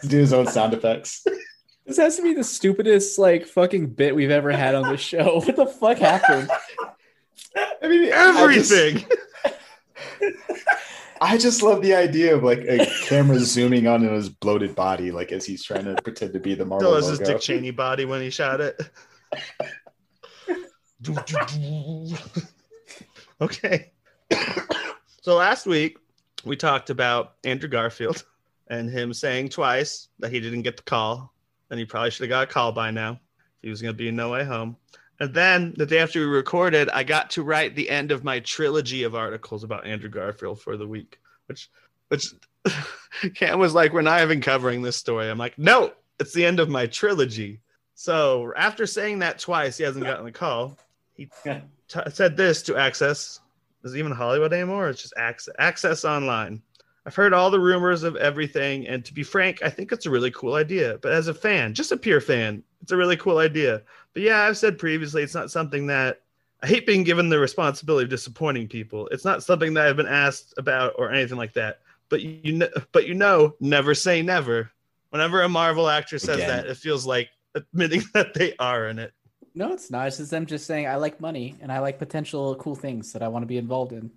Do his own sound effects. This has to be the stupidest like fucking bit we've ever had on this show. What the fuck happened? I mean, I just- Everything. I just love the idea of like a camera zooming on in his bloated body, like as he's trying to pretend to be the Marvel Still has his logo. Dick Cheney body when he shot it. okay. so last week we talked about Andrew Garfield and him saying twice that he didn't get the call, and he probably should have got a call by now. He was going to be in No Way Home. And then the day after we recorded, I got to write the end of my trilogy of articles about Andrew Garfield for the week, which, which Cam was like, "We're not even covering this story." I'm like, "No, it's the end of my trilogy." So after saying that twice, he hasn't gotten the call. He t- said this to Access. Is it even Hollywood anymore? It's just Access, Access Online. I've heard all the rumors of everything, and to be frank, I think it's a really cool idea. But as a fan, just a pure fan, it's a really cool idea. But yeah, I've said previously, it's not something that I hate being given the responsibility of disappointing people. It's not something that I've been asked about or anything like that. But you know, but you know, never say never. Whenever a Marvel actor says Again. that, it feels like admitting that they are in it. No, it's not. It's just them just saying I like money and I like potential cool things that I want to be involved in.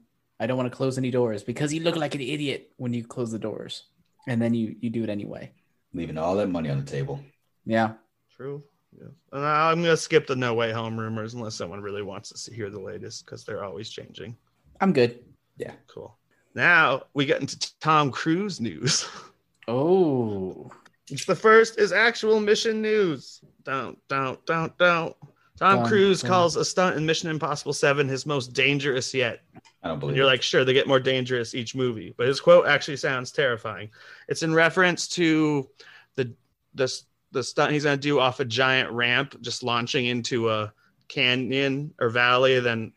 I don't want to close any doors because you look like an idiot when you close the doors, and then you you do it anyway. Leaving all that money on the table. Yeah. True. Yeah. And I- I'm gonna skip the No Way Home rumors unless someone really wants us to hear the latest because they're always changing. I'm good. Yeah, cool. Now we get into Tom Cruise news. Oh. It's the first is actual mission news. Don't, don't, don't, don't. Tom Dun, Cruise dun. calls a stunt in Mission Impossible 7 his most dangerous yet. I don't And you're it. like, sure, they get more dangerous each movie, but his quote actually sounds terrifying. It's in reference to the the the stunt he's gonna do off a giant ramp, just launching into a canyon or valley, then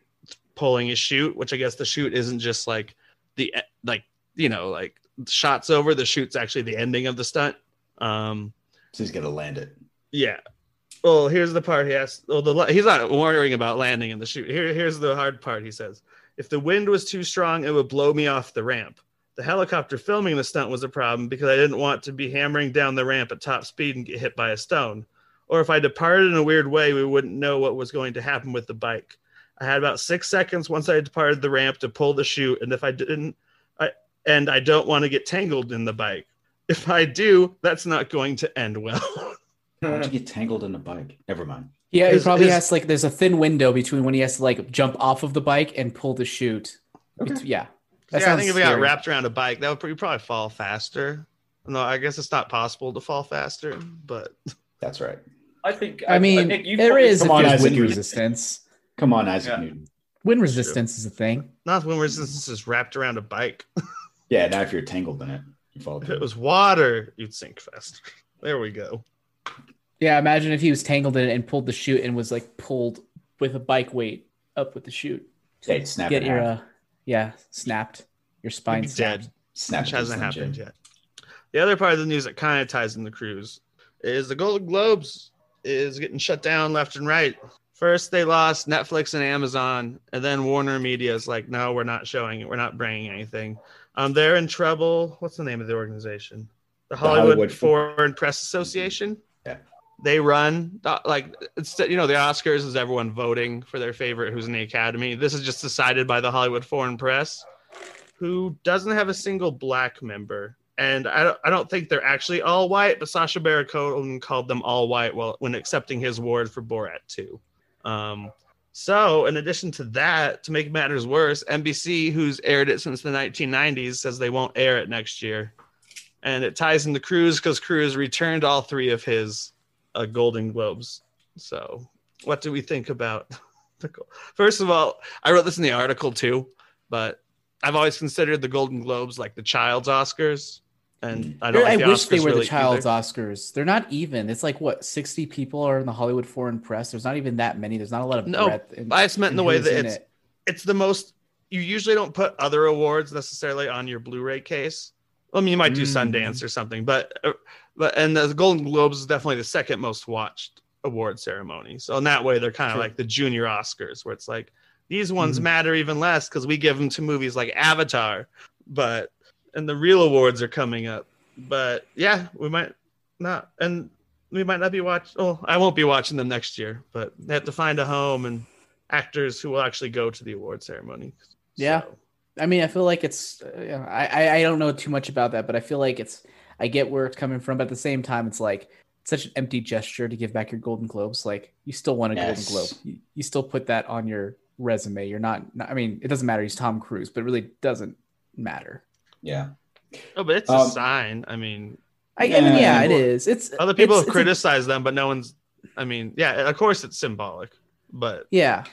pulling his chute. Which I guess the chute isn't just like the like you know like shots over. The chute's actually the ending of the stunt. Um, so he's gonna land it. yeah. Well, here's the part he has. Well, the he's not worrying about landing in the chute. Here, here's the hard part. He says, "If the wind was too strong, it would blow me off the ramp. The helicopter filming the stunt was a problem because I didn't want to be hammering down the ramp at top speed and get hit by a stone. Or if I departed in a weird way, we wouldn't know what was going to happen with the bike. I had about six seconds once I departed the ramp to pull the chute, and if I didn't, I and I don't want to get tangled in the bike. If I do, that's not going to end well." How'd you get tangled in a bike? Never mind. Yeah, His- he probably his- has like there's a thin window between when he has to like jump off of the bike and pull the chute. Okay. It's- yeah. yeah, I think if we got wrapped around a bike, that would probably, probably fall faster. No, I guess it's not possible to fall faster, but That's right. I think. I mean, Nick, you've there probably- is if Come on, there's Isaac wind resistance. Come on, Isaac Yeah. Newton. Wind resistance is a thing. not when resistance is wrapped around a bike. Yeah, now if you're tangled in it, you fall. If it was water, you'd sink faster. There we go. Yeah, imagine if he was tangled in it and pulled the chute and was like pulled with a bike weight up with the chute. Yeah, it'd snap Get your uh, yeah, snapped. your spine Maybe dead. Snap which hasn't happened Jim. yet. The other part of the news that kind of ties in the cruise is the Golden Globes is getting shut down left and right. First, they lost Netflix and Amazon, and then Warner Media is like, no, we're not showing it. We're not bringing anything. Um, they're in trouble. What's the name of the organization? The Hollywood, Hollywood- Foreign Press Association. They run uh, like it's you know the Oscars is everyone voting for their favorite who's in the Academy. This is just decided by the Hollywood Foreign Press, who doesn't have a single black member. And I don't, I don't think they're actually all white, but Sacha Baron Cohen called them all white while when accepting his award for Borat 2. Um, so, in addition to that, to make matters worse, NBC, who's aired it since the 1990s, says they won't air it next year. And it ties into Cruise because Cruise returned all three of his uh, Golden Globes. So, what do we think about the Gol- First of all, I wrote this in the article too, but I've always considered the Golden Globes like the child's Oscars. And I don't I like the wish they were really the child's either. Oscars. They're not even. It's like what sixty people are in the Hollywood Foreign Press. There's not even that many. There's not a lot of No, breadth. in- I just meant in the way that it's it. it's the most you usually don't put other awards necessarily on your Blu-ray case. I mean, you might do Mm. Sundance or something, but uh, but and the Golden Globes is definitely the second most watched award ceremony. So in that way, they're kind of Sure. like the junior Oscars, where it's like these ones Mhm. matter even less because we give them to movies like Avatar, but and the real awards are coming up. But yeah, we might not, and we might not be watching. Oh, I won't be watching them next year, but they have to find a home and actors who will actually go to the award ceremony. Yeah. So, I mean, I feel like it's. Uh, you know, I, I I don't know too much about that, but I feel like it's. I get where it's coming from, but at the same time, it's like such an empty gesture to give back your Golden Globes. Like you still want a Yes. Golden Globe. You, you still put that on your resume. You're not, not. I mean, it doesn't matter. He's Tom Cruise, but it really doesn't matter. Yeah. oh, but it's Um, a sign. I mean, I, I mean, yeah, Yeah. it is. It's other people it's- have it's a- criticized them, but no one's. I mean, yeah, of course it's symbolic, but yeah,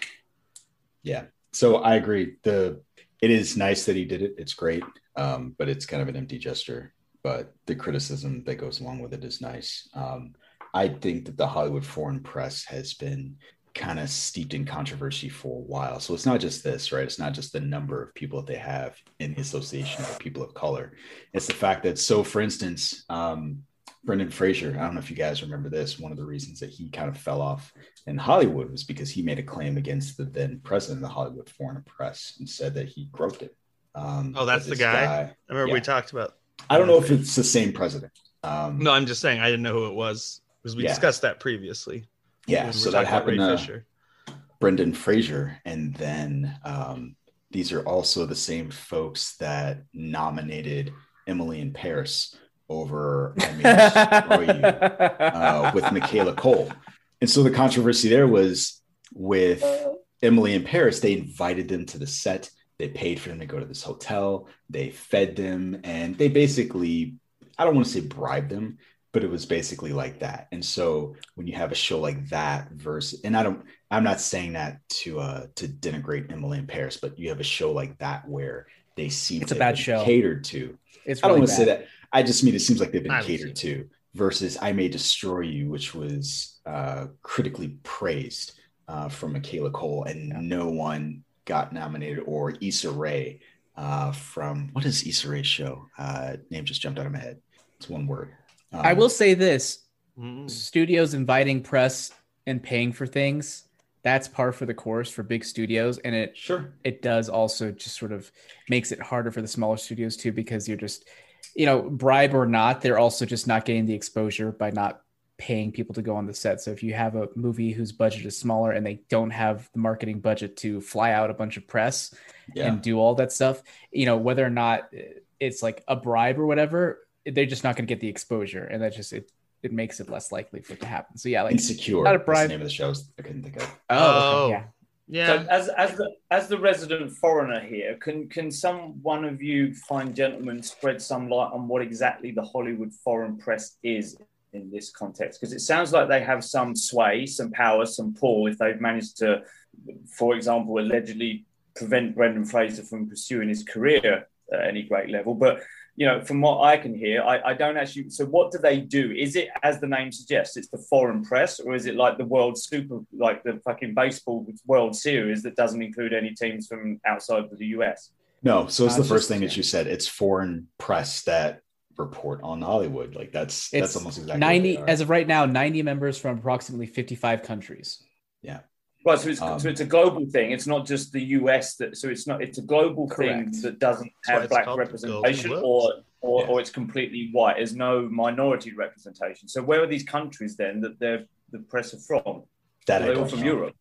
Yeah. So I agree. The it is nice that he did it. It's great. Um, but it's kind of an empty gesture. But the criticism that goes along with it is nice. Um, I think that the Hollywood foreign press has been kind of steeped in controversy for a while. So it's not just this, right? It's not just the number of people that they have in the association of people of color. It's the fact that, so for instance, um, Brendan Fraser, I don't know if you guys remember this. One of the reasons that he kind of fell off in Hollywood was because he made a claim against the then president of the Hollywood Foreign Press and said that he groped it. Um, Oh, that's the this guy? I remember we talked about. I don't know if it's the same president. Um, No, I'm just saying I didn't know who it was because we Yeah. discussed that previously. yeah, so that happened. Ray to Fisher. Brendan Fraser, and then um, these are also the same folks that nominated Emily in Paris over I uh, with Michaela Coel. And so the controversy there was with Emily in Paris, they invited them to the set. They paid for them to go to this hotel. They fed them, and they basically, I don't want to say bribe them, but it was basically like that. And so when you have a show like that versus, and I don't, I'm not saying that to uh to denigrate Emily in Paris, but you have a show like that where they seem It's a to bad show. catered to. it's I don't really want to say that. I just mean it seems like they've been I haven't catered to versus I May Destroy You, which was uh, critically praised uh, from Michaela Coel, and no one got nominated, or Issa Rae uh, from what is Issa Rae's show? Uh, name just jumped out of my head. It's one word. Um, I will say this: Mm. studios inviting press and paying for things that's par for the course for big studios and it sure. it does also just sort of makes it harder for the smaller studios too because you're just you know bribe or not they're also just not getting the exposure by not paying people to go on the set so if you have a movie whose budget is smaller and they don't have the marketing budget to fly out a bunch of press Yeah. and do all that stuff you know whether or not it's like a bribe or whatever they're just not going to get the exposure and that just it it makes it less likely for it to happen so yeah like Insecure. not a That's bribe. the name of the show. I couldn't think of. oh, okay, oh, yeah Yeah. So as as the as the resident foreigner here, can can some one of you fine gentlemen spread some light on what exactly the Hollywood foreign press is in this context? Because it sounds like they have some sway, some power, some pull if they've managed to, for example, allegedly prevent Brendan Fraser from pursuing his career at any great level. But you know, from what I can hear, I, I don't actually. So, what do they do? Is it, as the name suggests, it's the foreign press, or is it like the World Super, like the fucking baseball World Series that doesn't include any teams from outside of the US? No, so it's the first thing that you said. It's foreign press that report on Hollywood. Like that's It's that's almost exactly what 90 they are. as of right now 90 members from approximately 55 countries Right, so it's Um, so it's a global thing. It's not just the US that. So it's not. It's a global Correct. thing that doesn't have black representation, or or, Yeah. or it's completely white. There's no minority representation. So where are these countries then that they're the press are from? that Are I they all from know. Europe?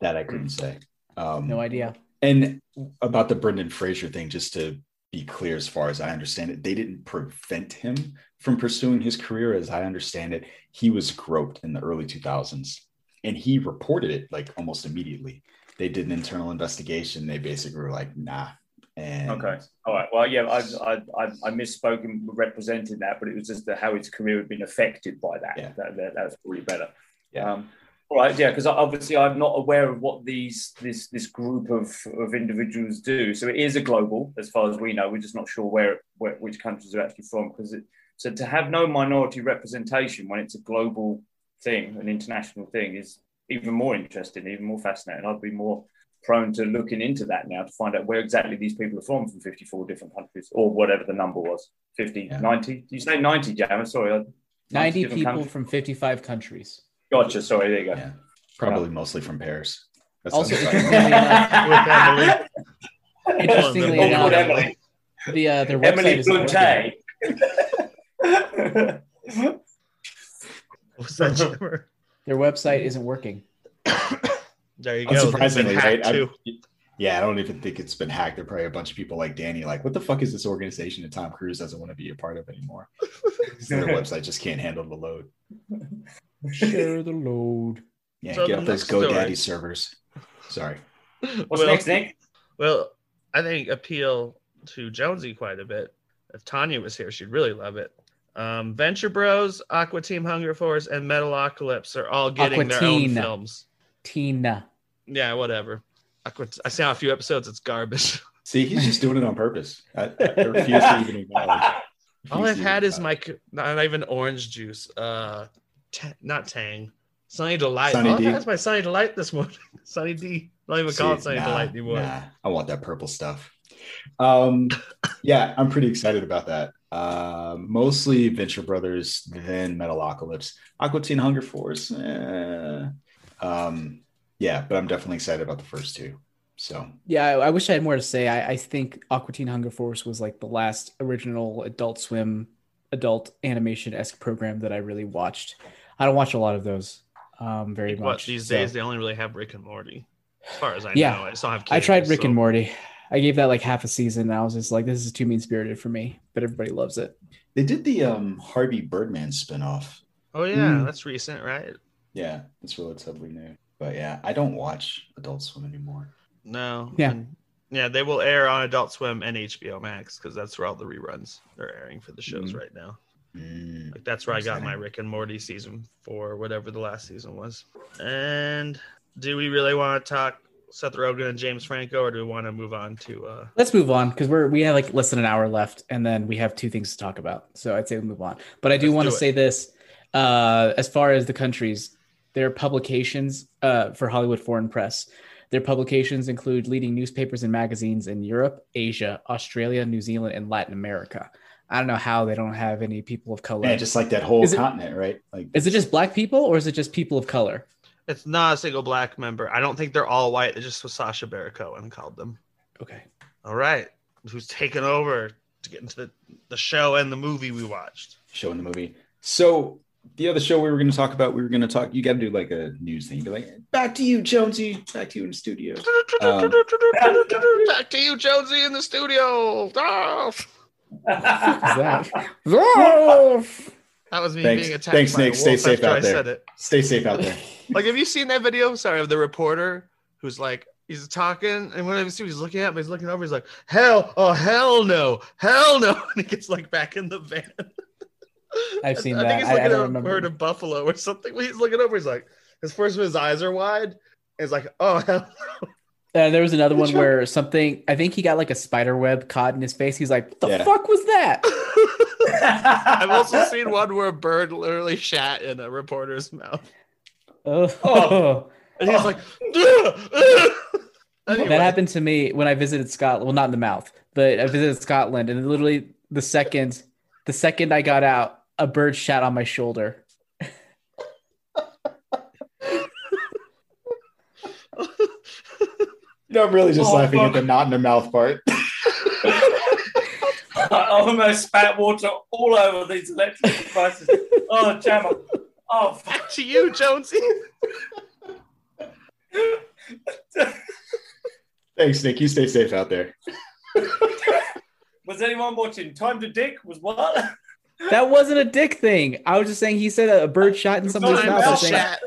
That I couldn't say. Um, no idea And about the Brendan Fraser thing, just to be clear, as far as I understand it, they didn't prevent him from pursuing his career. As I understand it, he was groped in the early 2000s and he reported it like almost immediately. They did an internal investigation. They basically were like, nah. And Okay. All right. Well, yeah, I I I, I misspoke and represented that, but it was just the, how his career had been affected by that. Yeah. That, that that's probably better. Yeah. Um, all right. Yeah, because obviously I'm not aware of what these this this group of of individuals do. So it is a global, as far as we know. We're just not sure where, where which countries are actually from. Because it so to have no minority representation when it's a global thing, an international thing, is even more interesting, even more fascinating. I'd be more prone to looking into that now to find out where exactly these people are from from 54 different countries or whatever the number was 50 Yeah. 90 you say 90 jammer sorry I- 90 people countries. from 55 countries gotcha sorry there you go yeah, probably mostly from Paris. That's Also, interestingly enough, Emily. interestingly enough, Emily. the uh, their website Emily isn't working. What's that, Jimmer? Their website isn't working. There you go. They've been Unsurprisingly, right? I- too. yeah, I don't even think it's been hacked. There are probably a bunch of people like Danny, like, what the fuck is this organization that Tom Cruise doesn't want to be a part of anymore? Their website just can't handle the load. Share the load. Yeah, So get up those next story- GoDaddy servers. Sorry. what's Well- next Nick Well, I think appeal to Jonesy quite a bit. If Tanya was here, she'd really love it. Um, Venture Bros, Aqua Teen Hunger Force, and Metalocalypse are all getting Aqua their own films. Tina. Yeah, whatever. Aqua, I saw a few episodes. It's garbage. See, he's just doing it on purpose. I, I refuse to even acknowledge. All I've had is acknowledge. my not even orange juice. Uh, ta- not Tang. Sunny Delight. Sunny All I've D. had is my Sunny Delight this morning. Sunny D. Don't even call it Sunny nah, Delight anymore. Nah, I want that purple stuff. Um, yeah, I'm pretty excited about that. Uh, mostly Venture Brothers, then Metalocalypse, Aqua Teen Hunger Force. eh. Um, yeah, but I'm definitely excited about the first two. So Yeah, I, I wish I had more to say. I, I think Aqua Teen Hunger Force was like the last original Adult Swim, adult animation esque program that I really watched. I don't watch a lot of those um, very What much. these so- days they only really have Rick and Morty, as far as I Yeah. know. I still don't have. I tried Rick so- and Morty. I gave that like half a season, and I was just like, "This is too mean spirited for me," but everybody loves it. they did the um, Harvey Birdman spinoff. Oh yeah, Mm. that's recent, right? Yeah, it's relatively new. But yeah, I don't watch Adult Swim anymore. No. Yeah. and- yeah, they will air on Adult Swim and HBO Max because that's where all the reruns are airing for the shows Mhm. right now. Mm. Like that's where I got my Rick and Morty season for whatever the last season was. And do we really want to talk Seth Rogen and James Franco, or do we want to move on to? uh Let's move on because we're we have like less than an hour left, and then we have two things to talk about. So I'd say we move on. But I do Let's want to it. say this: uh, as far as the countries, their publications uh, for Hollywood Foreign Press, their publications include leading newspapers and magazines in Europe, Asia, Australia, New Zealand, and Latin America. I don't know how they don't have any people of color. Yeah, just like that whole Is it- continent, right? Like is it just black people or is it just people of color? It's not a single black member. I don't think they're all white. They just was Sacha Baron Cohen called them. Okay. All right, who's taken over to get into the, the show and the movie we watched? show in the movie. So the other show we were going to talk about, we were going to talk. You got to do like a news thing. Be like, back to you, Jonesy. Back to you in the studio. Um, Back to you, Jonesy, in the studio. Ah! Is that? That was me Thanks. being attacked. Thanks, by a Nick. Stay safe after out I there. said it. Stay safe out there. Like, have you seen that video? Sorry, of the reporter who's like, he's talking, and when I see him, he's looking at me, he's looking over, he's like, hell, oh, hell no, hell no. And he gets like back in the van. I've seen I that. think he's I- I looking don't at a remember. herd of buffalo or something. He's looking over, he's like, his first his eyes are wide. And he's like, oh, hell no. Uh, there was another one where something. I think he got like a spider web caught in his face. He's like, "What the Yeah. fuck was that?" I've also seen one where a bird literally shat in a reporter's mouth. Oh, Oh. And he's like, "Ugh, ugh." Anyway. That happened to me when I visited Scotland. Well, not in the mouth, but I visited Scotland, and literally the second, the second I got out, a bird shat on my shoulder. You know, I'm really just Oh, laughing fuck. at the not in the mouth part. I almost spat water all over these electric devices. Oh, Jammer. Oh, fuck. to you, Jonesy. Thanks, Nick. You stay safe out there. Was anyone watching? Time to Dick was what? That wasn't a dick thing. I was just saying he said a bird shot in somebody's mouth. I to Shat.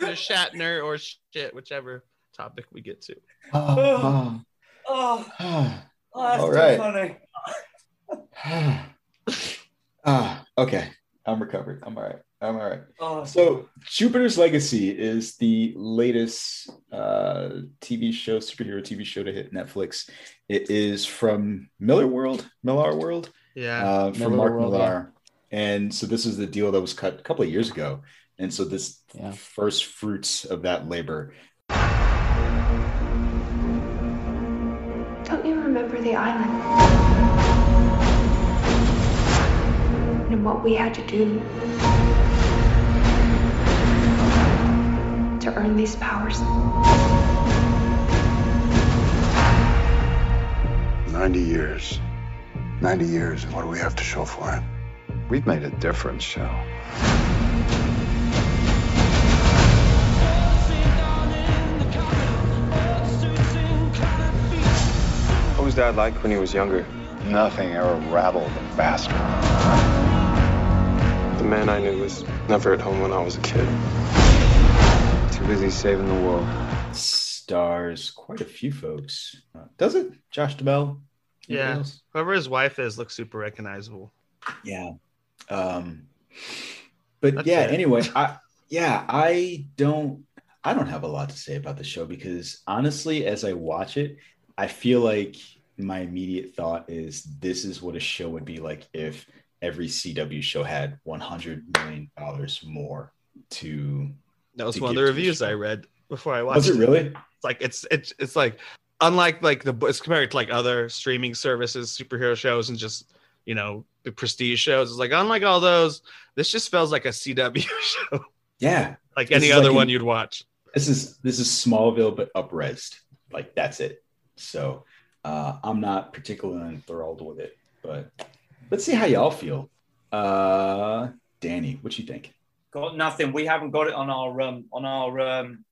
Shatner or shit, whichever topic we get to. Oh, Oh, oh, oh that's All too funny. ah, okay. I'm recovered. I'm all right. I'm all right. Oh, So, Jupiter's Legacy is the latest uh, TV show, superhero TV show to hit Netflix. It is from Miller World, Millar World, Yeah. uh, from Mark World, Millar. And so, this is the deal that was cut a couple of years ago. And so, this Yeah. first fruits of that labor. Don't you remember the island? And what we had to do to earn these powers? 90 years. 90 years, and what do we have to show for it? We've made a difference, Shell. Was Dad like when he was younger? Nothing ever rattled him faster. The man I knew was never at home when I was a kid. Too busy saving the world. Stars quite a few folks. Uh, does it? Josh Duhamel? Anybody Yeah. else? Whoever his wife is looks super recognizable. Yeah. Um but That's yeah, it. anyway, I yeah, I don't I don't have a lot to say about the show because honestly, as I watch it, I feel like my immediate thought is this is what a show would be like if every CW show had 100 million dollars more to That was to one of the reviews. I read before I watched. Was it really? It's like it's it's it's like unlike like the it's compared to like other streaming services, superhero shows, and just you know the prestige shows. It's like unlike all those, this just feels like a CW show, Yeah. like This any other like one you'd watch. This is this is Smallville but upresed. Like that's it. So uh I'm not particularly enthralled with it, but let's see how y'all feel. Uh Danny, what you think? got nothing. We haven't got it on our um on our um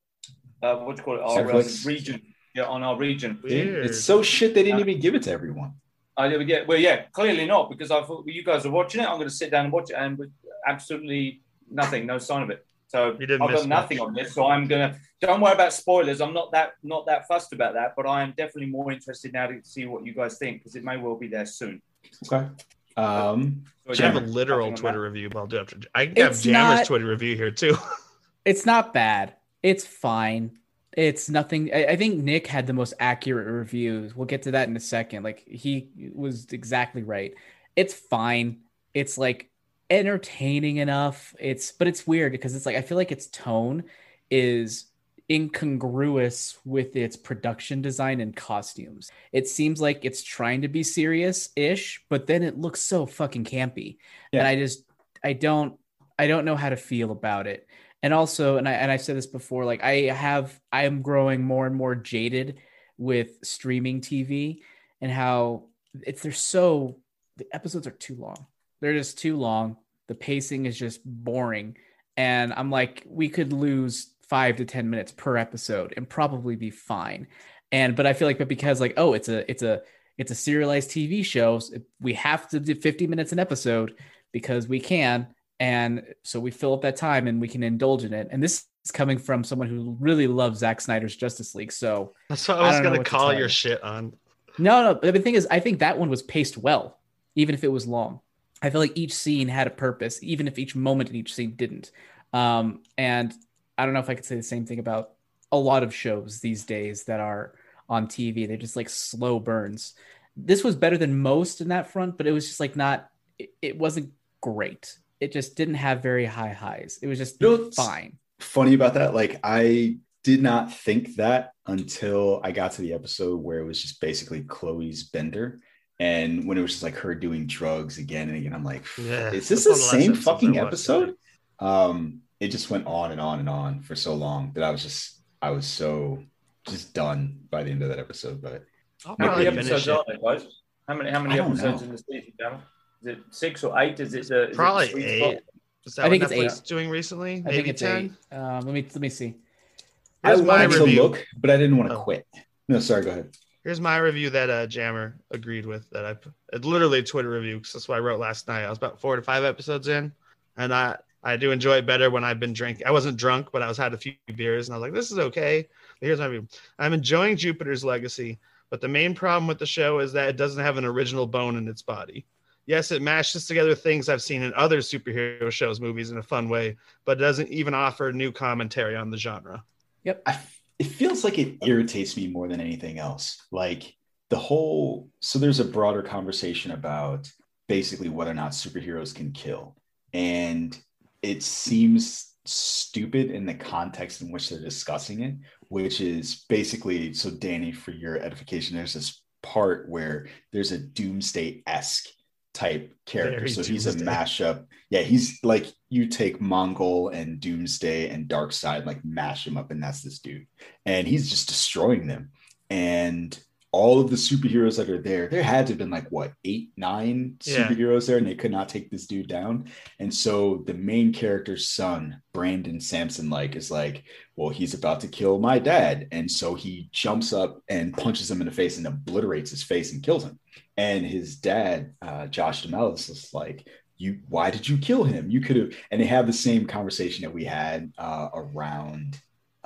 uh, what do you call it? Our um, region. Yeah, on our region. Weird. It's so shit they didn't even give it to everyone. I yeah, well, yeah, clearly not because I thought well, you guys are watching it. I'm going to sit down and watch it, and with absolutely nothing, no sign of it. So I've got nothing much. on this. So I'm gonna. Don't worry about spoilers. I'm not that not that fussed about that, but I am definitely more interested now to see what you guys think because it may well be there soon. Okay. Um So, I have a literal Twitter review, but I'll do after. I can have It's Jammer's not- Twitter review here too. It's not bad. It's fine. It's nothing. I, I think Nick had the most accurate reviews. We'll get to that in a second. Like he was exactly right. It's fine. It's like entertaining enough. It's but it's weird because it's like I feel like its tone is incongruous with its production design and costumes. It seems like it's trying to be serious-ish, but then it looks so fucking campy. Yeah. And I just I don't I don't know how to feel about it. And also, and I and I've said this before, like I have I am growing more and more jaded with streaming TV and how it's they're so the episodes are too long. They're just too long. The pacing is just boring. And I'm like, we could lose five to ten minutes per episode and probably be fine. And but I feel like, but because like, oh, it's a it's a it's a serialized TV show, so we have to do 50 minutes an episode because we can. And so we fill up that time and we can indulge in it. And this is coming from someone who really loves Zack Snyder's Justice League. So That's what I I was don't gonna call your shit on. no, no. But the thing is, I think that one was paced well, even if it was long. I feel like each scene had a purpose, even if each moment in each scene didn't. Um, and I don't know if I could say the same thing about a lot of shows these days that are on TV. They're just like slow burns. This was better than most in that front, but it was just like not. It, it wasn't great. It just didn't have very high highs. It was just You know fine. funny about that like i did not think that until I got to the episode where it was just basically Chloe's bender. And when it was just like her doing drugs again and again, I'm like, Yeah, is this the one of the last same fucking episode? Um, it just went on and on and on for so long that I was just, I was so just done by the end of that episode. But How many episodes it. are there, guys? How many? How many episodes know. in the season? Damon? Is it six or eight? Is it? The, is Probably it the eight. Is that I think what it's Netflix eight. doing recently? I Maybe think it's 10? eight. Um, let me let me see. Here's I wanted to look, but I didn't want to Oh. quit. No, sorry, go ahead. Here's my review that uh, Jammer agreed with. That I put- it's literally a Twitter review because that's what I wrote last night. I was about four to five episodes in, and I I do enjoy it better when I've been drinking. I wasn't drunk, but I was had a few beers, and I was like, this is okay. But here's my review. I'm enjoying Jupiter's Legacy, but the main problem with the show is that it doesn't have an original bone in its body. Yes, it mashes together things I've seen in other superhero shows, movies in a fun way, but it doesn't even offer new commentary on the genre. I, it feels like it irritates me more than anything else. Like the whole, so there's a broader conversation about basically whether or not superheroes can kill. And it seems stupid in the context in which they're discussing it, which is basically so, Danny, for your edification, there's this part where there's a doomsday esque type character. Very so he's a mashup. Yeah, he's like you take Mongul and Doomsday and Darkseid, like mash him up, and that's this dude. And he's just destroying them. And all of the superheroes that are there, there had to have been like what eight, nine Yeah. superheroes there, and they could not take this dude down. And so the main character's son, Brandon Sampson, like is like, well, he's about to kill my dad, and so he jumps up and punches him in the face and obliterates his face and kills him. And his dad, uh, Josh Duhamel, is like, you, why did you kill him? You could have, and they have the same conversation that we had uh, around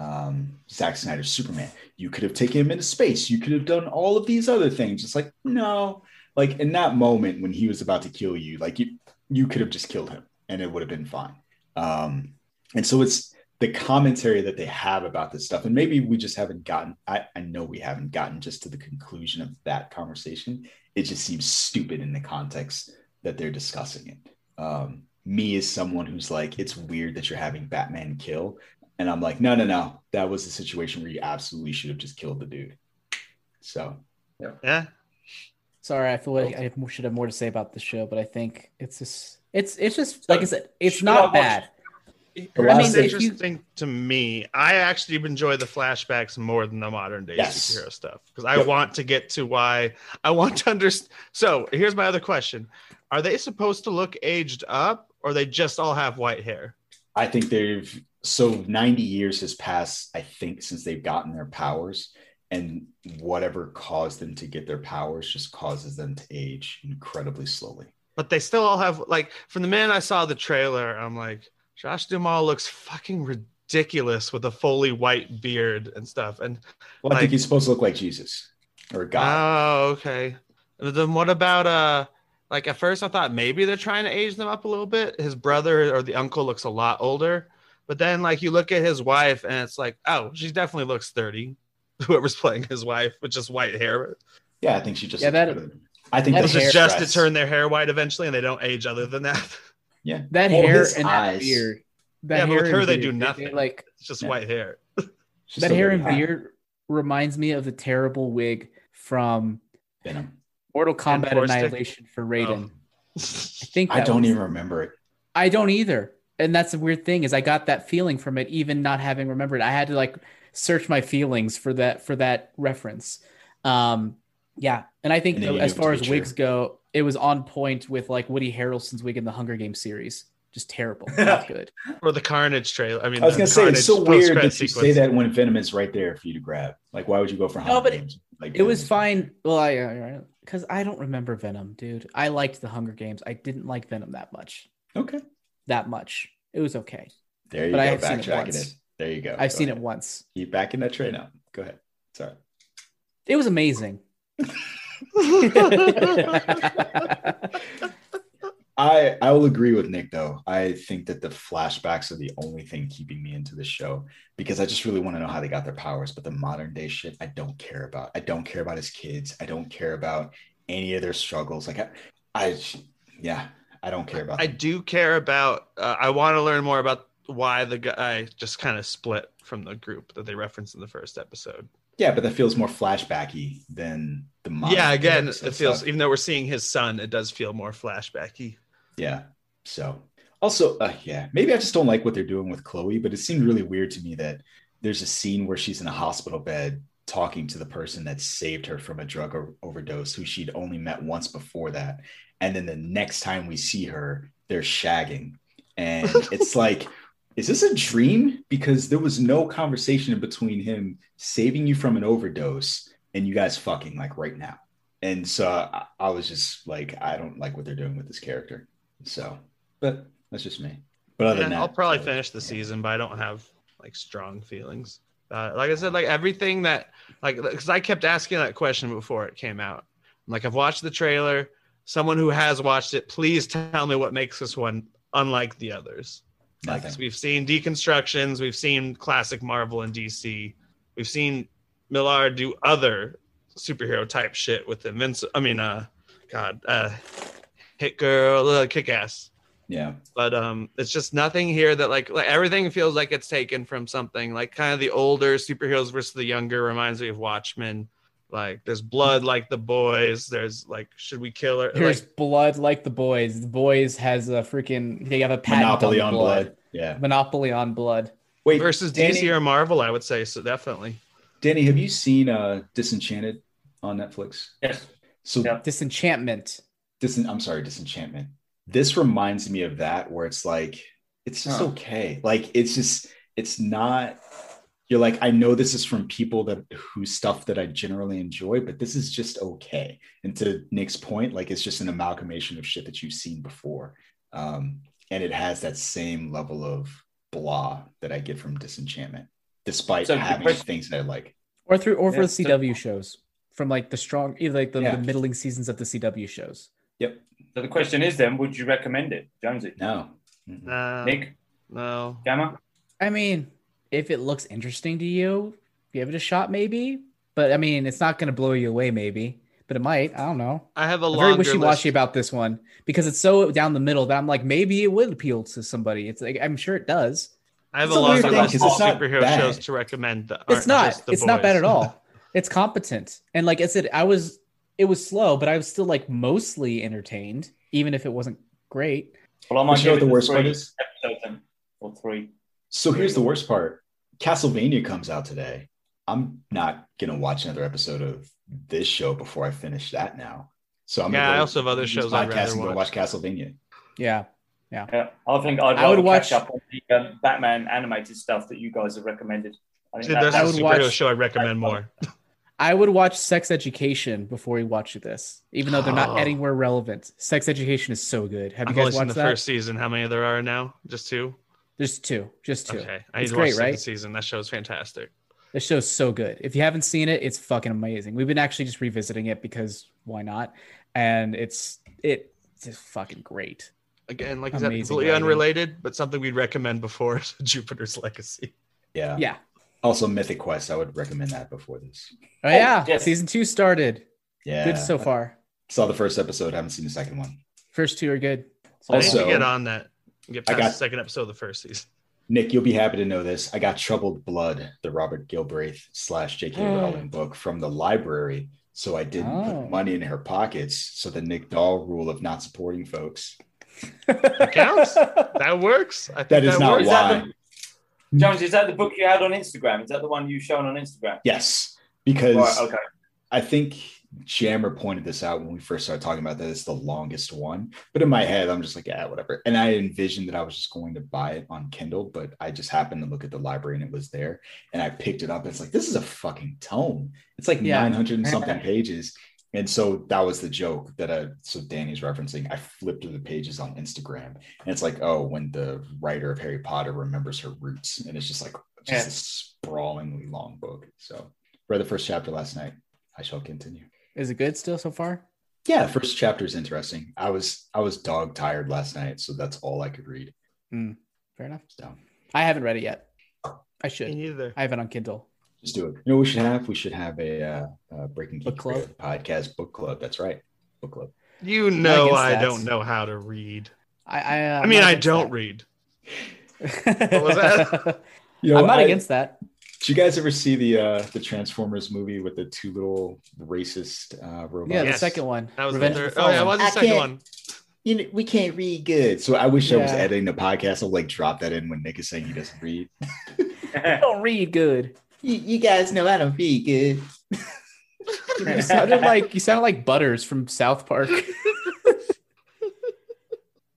um, Zack Snyder's Superman. You could have taken him into space. You could have done all of these other things. It's like, no, like in that moment when he was about to kill you, like you, you could have just killed him and it would have been fine. Um, and so it's the commentary that they have about this stuff. And maybe we just haven't gotten, I, I know we haven't gotten just to the conclusion of that conversation. It just seems stupid in the context that they're discussing it. Um, me as someone who's like, it's weird that you're having Batman kill. And I'm like, no, no, no. That was a situation where you absolutely should have just killed the dude. So Yeah. Sorry, I feel like I should have more to say about the show, but I think it's just it's it's just like I said, it's not bad. I mean, if you, interesting to me. I actually enjoy the flashbacks more than the modern day Yes. superhero stuff because I Yep. want to get to why I want to understand. So here's my other question: Are they supposed to look aged up, or they just all have white hair? I think they've so 90 years has passed, I think, since they've gotten their powers. And whatever caused them to get their powers just causes them to age incredibly slowly. But they still all have like from the minute I saw the trailer, I'm like, Josh Duhamel looks fucking ridiculous with a fully white beard and stuff. And Well, I think he's supposed to look like Jesus or God. Oh, okay. Then what about uh like at first I thought maybe they're trying to age them up a little bit. His brother or the uncle looks a lot older. But then like you look at his wife and it's like, oh, she definitely looks 30. Whoever's playing his wife with just white hair. yeah, I think she just Yeah, that- better. I think that that's This is just to turn their hair white eventually and they don't age other than that. Yeah. that Well, hair his and that beard. That yeah, but with hair her and they beard, do nothing. like it's just Yeah. white hair. She's that hair and hot. beard reminds me of the terrible wig from Venom. Mortal Kombat? Annihilation for Raiden. Oh. I think I don't was- even remember it. I don't either. And that's the weird thing is I got that feeling from it, even not having remembered. I had to like search my feelings for that for that reference. Um, yeah, and I think And then as far as be wigs go, it was on point with like Woody Harrelson's wig in the Hunger Games series. Just terrible, not good. or the Carnage trailer. I mean I was gonna say it's so weird post-credit that you say that when Venom is right there for you to grab. Like, why would you go for Hunger No, but Games? Like, It was fine. Well, I because I don't remember Venom, dude. I liked the Hunger Games. I didn't like Venom that much. Okay, That much. It was okay. there you But I go. have seen it once. it. There you go. I've Go seen ahead. it once. Keep backing that train up. Go ahead. Sorry. It was amazing. I I will agree with Nick though. I think that the flashbacks are the only thing keeping me into the show because I just really want to know how they got their powers. But the modern day shit, I don't care about. I don't care about his kids. I don't care about any of their struggles. Like I, I yeah, I don't care about. I do care about. Uh, I want to learn more about why the guy just kind of split from the group that they referenced in the first episode. Yeah, but that feels more flashbacky than the mom. yeah, again, it feels stuff. even though we're seeing his son, it does feel more flashbacky. Yeah. So also, uh, yeah, maybe I just don't like what they're doing with Chloe, but it seemed really weird to me that there's a scene where she's in a hospital bed talking to the person that saved her from a drug overdose, who she'd only met once before that. And then the next time we see her, they're shagging. And it's like, is this a dream? Because there was no conversation in between him saving you from an overdose and you guys fucking like right now. And so I, I was just like, I don't like what they're doing with this character. So, but that's just me. But other Yeah, than that, I'll probably finish the season, but I don't have like strong feelings. Uh, like I said, like everything that like because I kept asking that question before it came out. Like I've watched the trailer. Someone who has watched it, please tell me what makes this one unlike the others. Like Nothing. we've seen deconstructions, we've seen classic Marvel and DC, we've seen Millar do other superhero type shit with Invincible. I mean, uh, God, uh, Hit Girl, uh, Kick Ass yeah. but um it's just nothing here that like like everything feels like it's taken from something like kind of the older superheroes versus the younger reminds me of watchmen like there's blood like the boys there's like should we kill her There's like, blood like the boys. The boys has a freaking they have a patent Monopoly on, on the blood. Yeah. Monopoly on blood. Wait, versus Danny, dc or marvel i would say so definitely Danny, have you seen uh Disenchanted on Netflix? Yes. So Disenchantment. Dis- I'm sorry, Disenchantment. This reminds me of that where it's like it's just Huh. okay. Like it's just it's not you're like I know this is from people that whose stuff that I generally enjoy, but this is just okay. And to Nick's point, like it's just an amalgamation of shit that you've seen before. Um, and it has that same level of blah that I get from Disenchantment, despite So having question- things that I like. Or through or for Yeah, the so- CW shows. From like the strong either like the, Yeah. the middling seasons of the CW shows. Yep. So the question is then, would you recommend it, Jonesy? No. Mm-mm. uh, Nick, no Gamma? I mean, if it looks interesting to you, give it a shot maybe. But I mean, it's not gonna blow you away, maybe. But it might. I don't know. i have a I'm very wishy washy about this one because it's so down the middle that I'm like, maybe it would appeal to somebody. It's like I'm sure it does. i have It's a a weird longer thing, list 'cause of superhero bad. shows to recommend that It's aren't not. just The It's not bad at all. It's competent. And like I said, I was it was slow, but I was still like mostly entertained, even if it wasn't great. Well, I'm But you know what the worst part is? episodes then, or three. So here's the worst part. Castlevania comes out today. I'm not gonna watch another episode of this show before I finish that now. So I'm Yeah, gonna I also have other shows I'd rather watch. watch Castlevania. Yeah. Yeah, I think I'd I would rather watch- catch up on the um, Batman animated stuff that you guys have recommended. I think Dude, that- there's I a that's- would superhero watch- show i'd recommend more I would watch Sex Education before we watch this, even though they're not Oh. anywhere relevant. Sex Education is so good. Have i've you only guys seen watched the that? first season how many there are now just two There's two, just two. okay i it's great, right? season that show's fantastic This show's so good. If you haven't seen it, it's fucking amazing. We've been actually just revisiting it because why not? And it's it's just fucking great. again, like I said, Amazing completely writing. unrelated, but something we'd recommend before Jupiter's Legacy. Yeah. Yeah. Also, Mythic Quest. I would recommend that before this. Oh, yeah, oh, yes. season two started. Yeah. Good so far. Saw the first episode. Haven't seen the second one. First two are good. I need Also- to get on that. And Get I got- the second episode of the first season. Nick, you'll be happy to know this. I got Troubled Blood, the Robert Galbraith slash J.K. Oh. Hmm. Rowling book from the library. So I didn't Oh. put money in her pockets. So the Nick Doll rule of not supporting folks. That counts. that works. I think That is not works. Is that why. the- Jones, is that the book you had on Instagram? Is that the one you've shown on Instagram? Yes, because Right, okay. I think Jammer pointed this out when we first started talking about that it's the longest one. But in my head, I'm just like, yeah, whatever. And I envisioned that I was just going to buy it on Kindle, but I just happened to look at the library and it was there. And I picked it up. It's like, this is a fucking tome. It's like Yeah. 900 and something pages. And so that was the joke that I, so Danny's referencing. I flipped through the pages on Instagram and it's like, oh, when the writer of Harry Potter remembers her roots. And it's just like, just Yeah. a sprawlingly long book. So read the first chapter last night. I shall continue. Is it good still so far? Yeah, first chapter is interesting. I was I was dog tired last night, so that's all I could read. Fair enough. So I haven't read it yet. I Me should. neither. I have it on Kindle. just do it. You know what we should have? We should have a uh, uh Breaking Book club? Podcast book club. That's right, book club. You know against I don't know how to read. I I, uh, I mean, I'm not I against don't that. read. What was that? You know, I'm not I- against that. Did you guys ever see the uh the Transformers movie with the two little racist uh robots? Yeah, the second one. That was Revenge the third. Oh yeah, it was the I second one. You know, we can't read good. So I wish I was editing the podcast. I'll like drop that in when Nick is saying he doesn't read. I don't read good. You, you guys know I don't read good. You sounded like you sounded like Butters from South Park.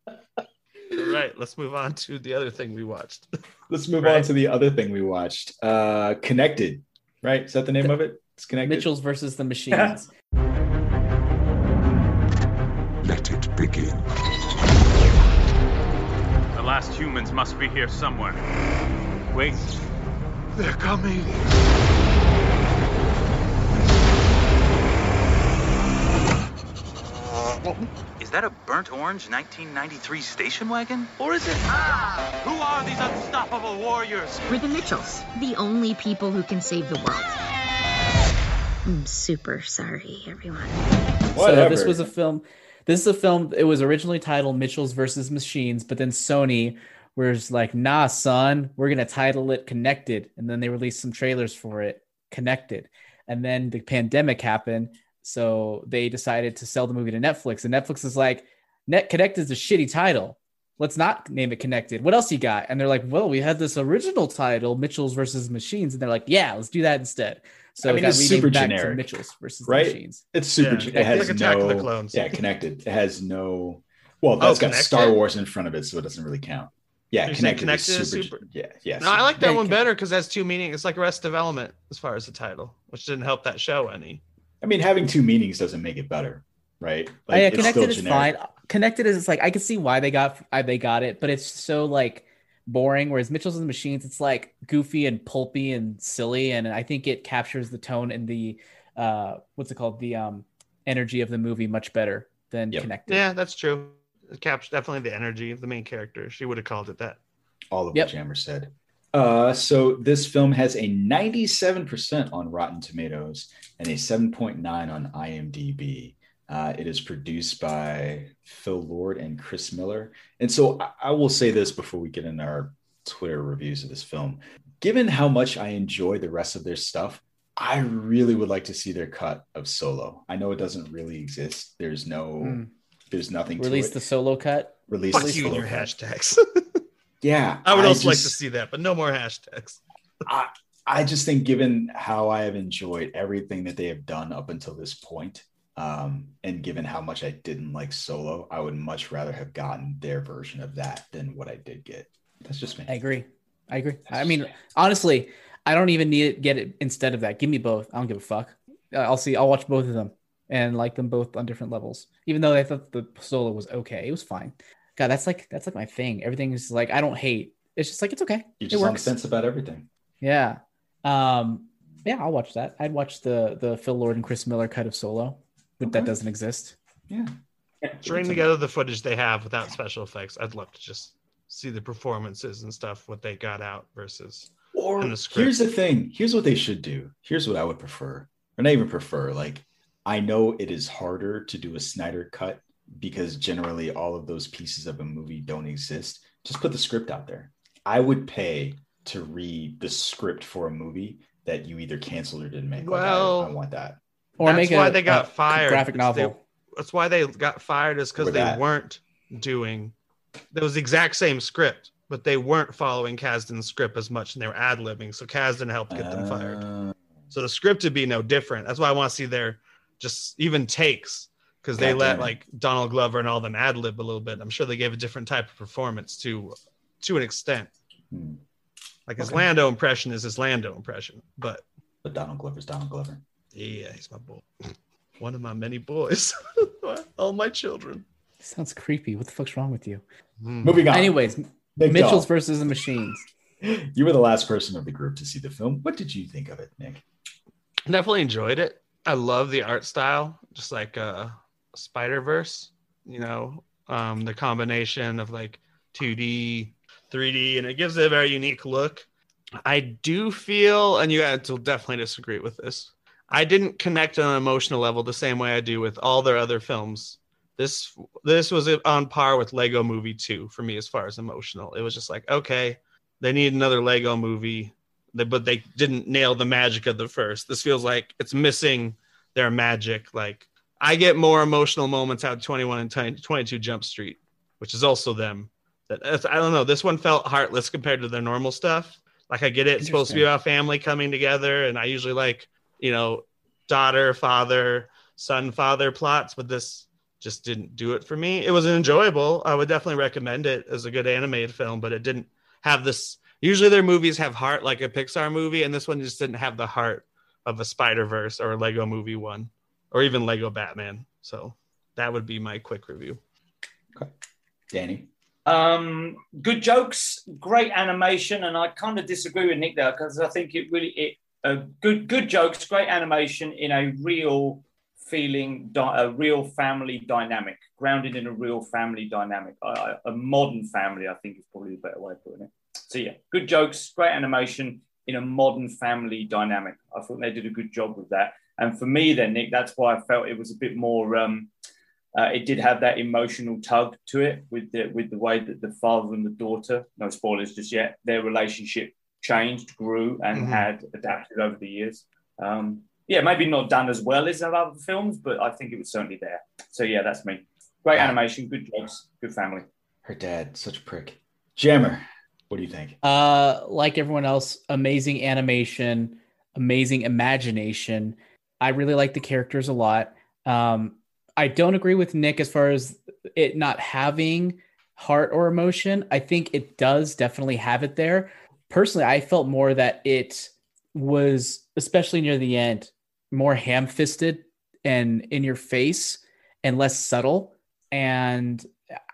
All right, let's move on to the other thing we watched. Let's move on to the other thing we watched. Uh Connected, right? Is that the name of it? It's Connected. Mitchell's versus the Machines. Let it begin. The last humans must be here somewhere. Wait. They're coming. Is that a burnt orange 1993 station wagon? Or is it. Ah! Who are these unstoppable warriors? We're the Mitchells, the only people who can save the world. I'm super sorry, everyone. So this was a film. This is a film. It was originally titled Mitchell's versus Machines, but then Sony was like, "Nah, son, we're gonna title it Connected," and then they released some trailers for it, Connected, and then the pandemic happened, so they decided to sell the movie to Netflix, and Netflix is like, "Net Connected is a shitty title. Let's not name it Connected. What else you got?" And they're like, "Well, we had this original title, Mitchell's versus Machines," and they're like, "Yeah, let's do that instead." So I it mean, got it's super back to generic, Mitchell's versus right? Machines. It's super. Yeah, gen- like it has Attack of no. the Clones. Yeah, connected. It has no. Well, Oh, that's got Connected? Star Wars in front of it, so it doesn't really count. Yeah, You're connected, Connected is is super. super- Yeah, yeah. No, I like that Yeah, one better because it has two meanings. It's like Arrested Development as far as the title, which didn't help that show any. I mean, having two meanings doesn't make it better, right? Oh, yeah, it's connected still is generic. fine. Connected is like I can see why they got uh, they got it, but it's so like boring. Whereas Mitchell's and the Machines, it's like goofy and pulpy and silly, and I think it captures the tone and the uh what's it called the um energy of the movie much better than Yep. Connected. Yeah, that's true. It captures definitely the energy of the main character. She would have called it that. all of Yep. what Jammer said. Uh, so this film has a 97% on Rotten Tomatoes and a 7.9 on IMDb. Uh, it is produced by Phil Lord and Chris Miller. And so I, I will say this before we get into our Twitter reviews of this film. Given how much I enjoy the rest of their stuff, I really would like to see their cut of Solo. I know it doesn't really exist. There's no, Hmm. there's nothing Release to the solo cut. Release Fuck the you Solo your cut. hashtags. Yeah, I would also like to see that, but no more hashtags. I, I just think, given how I have enjoyed everything that they have done up until this point, um, and given how much I didn't like Solo, I would much rather have gotten their version of that than what I did get. That's just me. I agree. I agree. That's I mean, me. honestly, I don't even need it. Get it instead of that. Give me both. I don't give a fuck. Uh, I'll see. I'll watch both of them and like them both on different levels. Even though I thought the solo was okay, it was fine. God, that's like that's like my thing. Everything's like I don't hate. It's just like it's okay. You're it just on sense about everything. Yeah. Um. Yeah, I'll watch that. I'd watch the the Phil Lord and Chris Miller cut of Solo, but that doesn't exist. Yeah. String together the footage they have without special effects. I'd love to just see the performances and stuff, what they got out versus Or in the script. here's the thing. Here's what they should do. Here's what I would prefer, or not even prefer. Like, I know it is harder to do a Snyder cut because generally all of those pieces of a movie don't exist. Just put the script out there. I would pay to read the script for a movie that you either canceled or didn't make. Like, I- Well, I, want that. Or That's make why a, they got a fired. graphic novel. they- that's why they got fired is because they that. weren't doing. There was the exact same script, but they weren't following Kasdan's script as much, and they were ad libbing. So Kasdan helped get them fired. Uh, So the script would be no different. That's why I want to see their just even takes because they God let like Donald Glover and all them ad lib a little bit. I'm sure they gave a different type of performance to to an extent. Hmm. Like his Okay. Lando impression is his Lando impression, but but Donald Glover's Donald Glover. yeah, he's my boy, one of my many boys, all my children. Sounds creepy. What the fuck's wrong with you? Moving on. Anyways, Nick Mitchell's Doll. versus the Machines. You were the last person of the group to see the film. What did you think of it, Nick? Definitely enjoyed it. I love the art style, just like uh Spider Verse. You know, um, the combination of like 2D, 3D, and it gives it a very unique look. I do feel, and you guys will definitely disagree with this. I didn't connect on an emotional level the same way I do with all their other films This this was on par with Lego Movie 2 for me as far as emotional. It was just like, okay, they need another Lego movie, but they didn't nail the magic of the first. This feels like it's missing their magic. Like I get more emotional moments out of 21 and 22 Jump Street, which is also them. That I don't know. This one felt heartless compared to their normal stuff. Like I get it, it's supposed to be about family coming together, and I usually like you know daughter, father, son, father plots, but this just didn't do it for me. It was enjoyable. I would definitely recommend it as a good animated film, but it didn't have this. Usually their movies have heart like a Pixar movie, and this one just didn't have the heart of a Spider Verse or a Lego Movie one, or even Lego Batman. So that would be my quick review. Okay, Danny. Um, good jokes, great animation, and I kind of disagree with Nick there because I think it really it uh, good good jokes, great animation in a real feeling, di- a real family dynamic, grounded in a real family dynamic, a modern family. I think is probably the better way of putting it. So yeah, good jokes, great animation in a modern family dynamic. I thought they did a good job with that. And for me, then Nick, that's why I felt it was a bit more. Um, uh, it did have that emotional tug to it with the with the way that the father and the daughter, no spoilers just yet, their relationship changed, grew, and mm-hmm. had adapted over the years. Um, yeah, maybe not done as well as other films, but I think it was certainly there. So yeah, that's me. Great animation, good jokes, good family. Her dad, such a prick. Jammer, what do you think? Uh, like everyone else, amazing animation, amazing imagination. I really like the characters a lot. Um, I don't agree with Nick as far as it not having heart or emotion. I think it does definitely have it there. Personally, I felt more that it was, especially near the end, more ham fisted and in your face and less subtle. And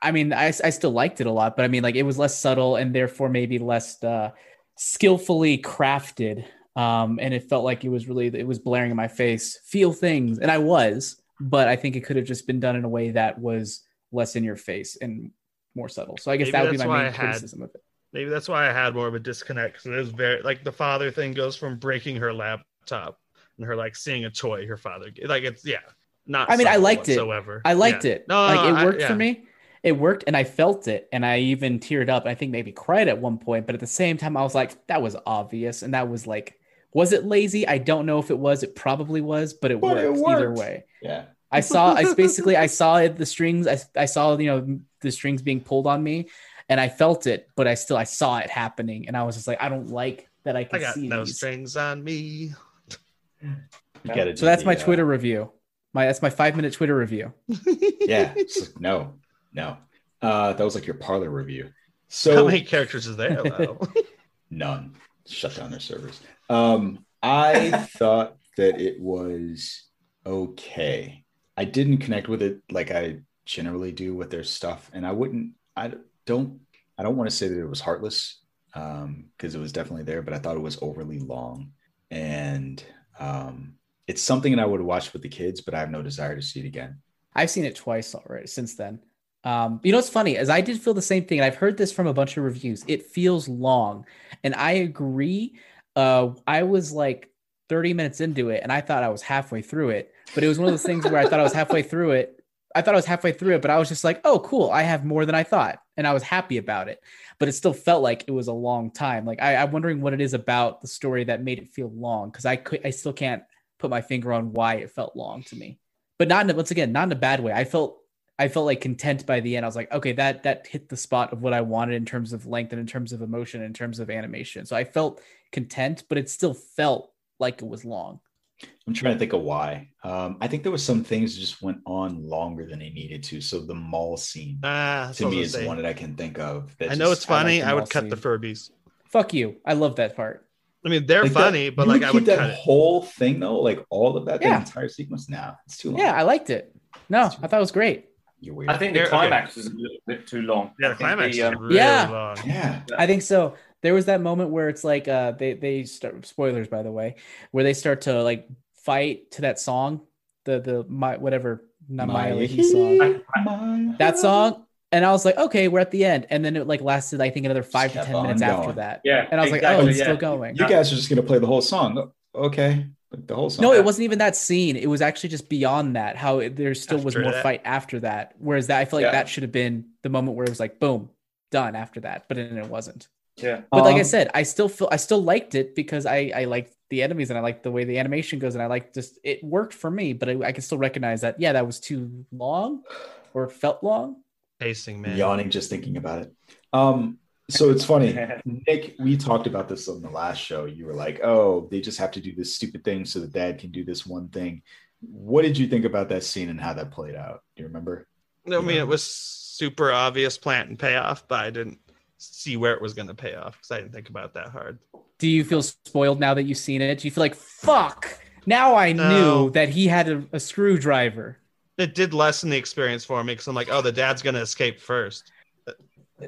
I mean, I, I still liked it a lot, but I mean, like it was less subtle and therefore maybe less uh, skillfully crafted. Um, and it felt like it was really, it was blaring in my face, feel things. And I was, but I think it could have just been done in a way that was less in your face and more subtle. So I guess maybe that would be my main criticism of it. Maybe that's why I had more of a disconnect because it was very like the father thing goes from breaking her laptop and her like seeing a toy her father like it's yeah not. I mean, I liked whatsoever. it. I liked yeah. it. No, like it worked I, yeah. for me. It worked, and I felt it, and I even teared up. I think maybe cried at one point, but at the same time, I was like, that was obvious, and that was like, was it lazy? I don't know if it was. It probably was, but it, but worked, it worked either way. Yeah. I saw. I basically I saw it, the strings. I, I saw you know the strings being pulled on me, and I felt it, but I still I saw it happening, and I was just like, I don't like that I can I got see no these. strings on me. You gotta So that's the, my uh, Twitter review. My that's my five minute Twitter review. yeah. it's like, no, no. Uh, that was like your parlor review. So How many characters is there though? none. Shut down their servers. Um, I thought that it was okay. I didn't connect with it like I generally do with their stuff, and I wouldn't. I don't. I don't want to say that it was heartless um, because it was definitely there, but I thought it was overly long, and um, it's something that I would watch with the kids, but I have no desire to see it again. I've seen it twice already since then. Um, you know what's funny as I did feel the same thing, and I've heard this from a bunch of reviews. It feels long, and I agree. Uh, I was like 30 minutes into it, and I thought I was halfway through it, but it was one of those things where I thought I was halfway through it. I thought I was halfway through it, but I was just like, "Oh, cool! I have more than I thought," and I was happy about it. But it still felt like it was a long time. Like I, I'm wondering what it is about the story that made it feel long because I could, I still can't put my finger on why it felt long to me. But not in once again, not in a bad way. I felt I felt like content by the end. I was like, okay, that that hit the spot of what I wanted in terms of length and in terms of emotion, in terms of animation. So I felt content, but it still felt like it was long. I'm trying to think of why. Um, I think there was some things that just went on longer than they needed to. So the mall scene Ah, to me was is saying. one that I can think of. That I know just- it's funny. the I, would mall cut the scene. Furbies. Fuck you. I love that part. I mean, they're Like that- funny, but like would I keep would that cut it. whole thing though, like all of that, Yeah. the entire sequence. Now it's too long. Yeah, I liked it. No, I thought it was great. You're weird. I think the Here- okay. climax was a little bit too long. Yeah, I the think climax the, is um, really Yeah. long. yeah. I think so. There was that moment where it's like uh they they start spoilers by the way, where they start to like fight to that song, the the my whatever not Maya Leahy song. That song. And I was like, okay, we're at the end. And then it like lasted, I think, another five to ten on minutes after that. Yeah, And I was like, oh, it's yeah. still going. You guys are just gonna play the whole song. Okay. Like the whole song. No, it wasn't even that scene. It was actually just beyond that. How it, there still was more that. fight after that. Whereas that I feel like Yeah. that should have been the moment where it was like boom, done after that. But then it wasn't. Yeah. But like I Um, said, I still feel I still liked it because I I liked the enemies and I liked the way the animation goes and I like just it worked for me. But I, I can still recognize that yeah, that was too long or felt long. Pacing, man. yawning just thinking about it. Um, so it's funny, Nick. We talked about this on the last show. You were like, "Oh, they just have to do this stupid thing so the dad can do this one thing." What did you think about that scene and how that played out? Do you remember? I mean, it was super obvious plant and payoff, but I didn't see where it was going to pay off because I didn't think about it that hard. Do you feel spoiled now that you've seen it? Do you feel like fuck? Now I No. knew that he had a, a screwdriver. It did lessen the experience for me because I'm like, oh, the dad's going to escape first.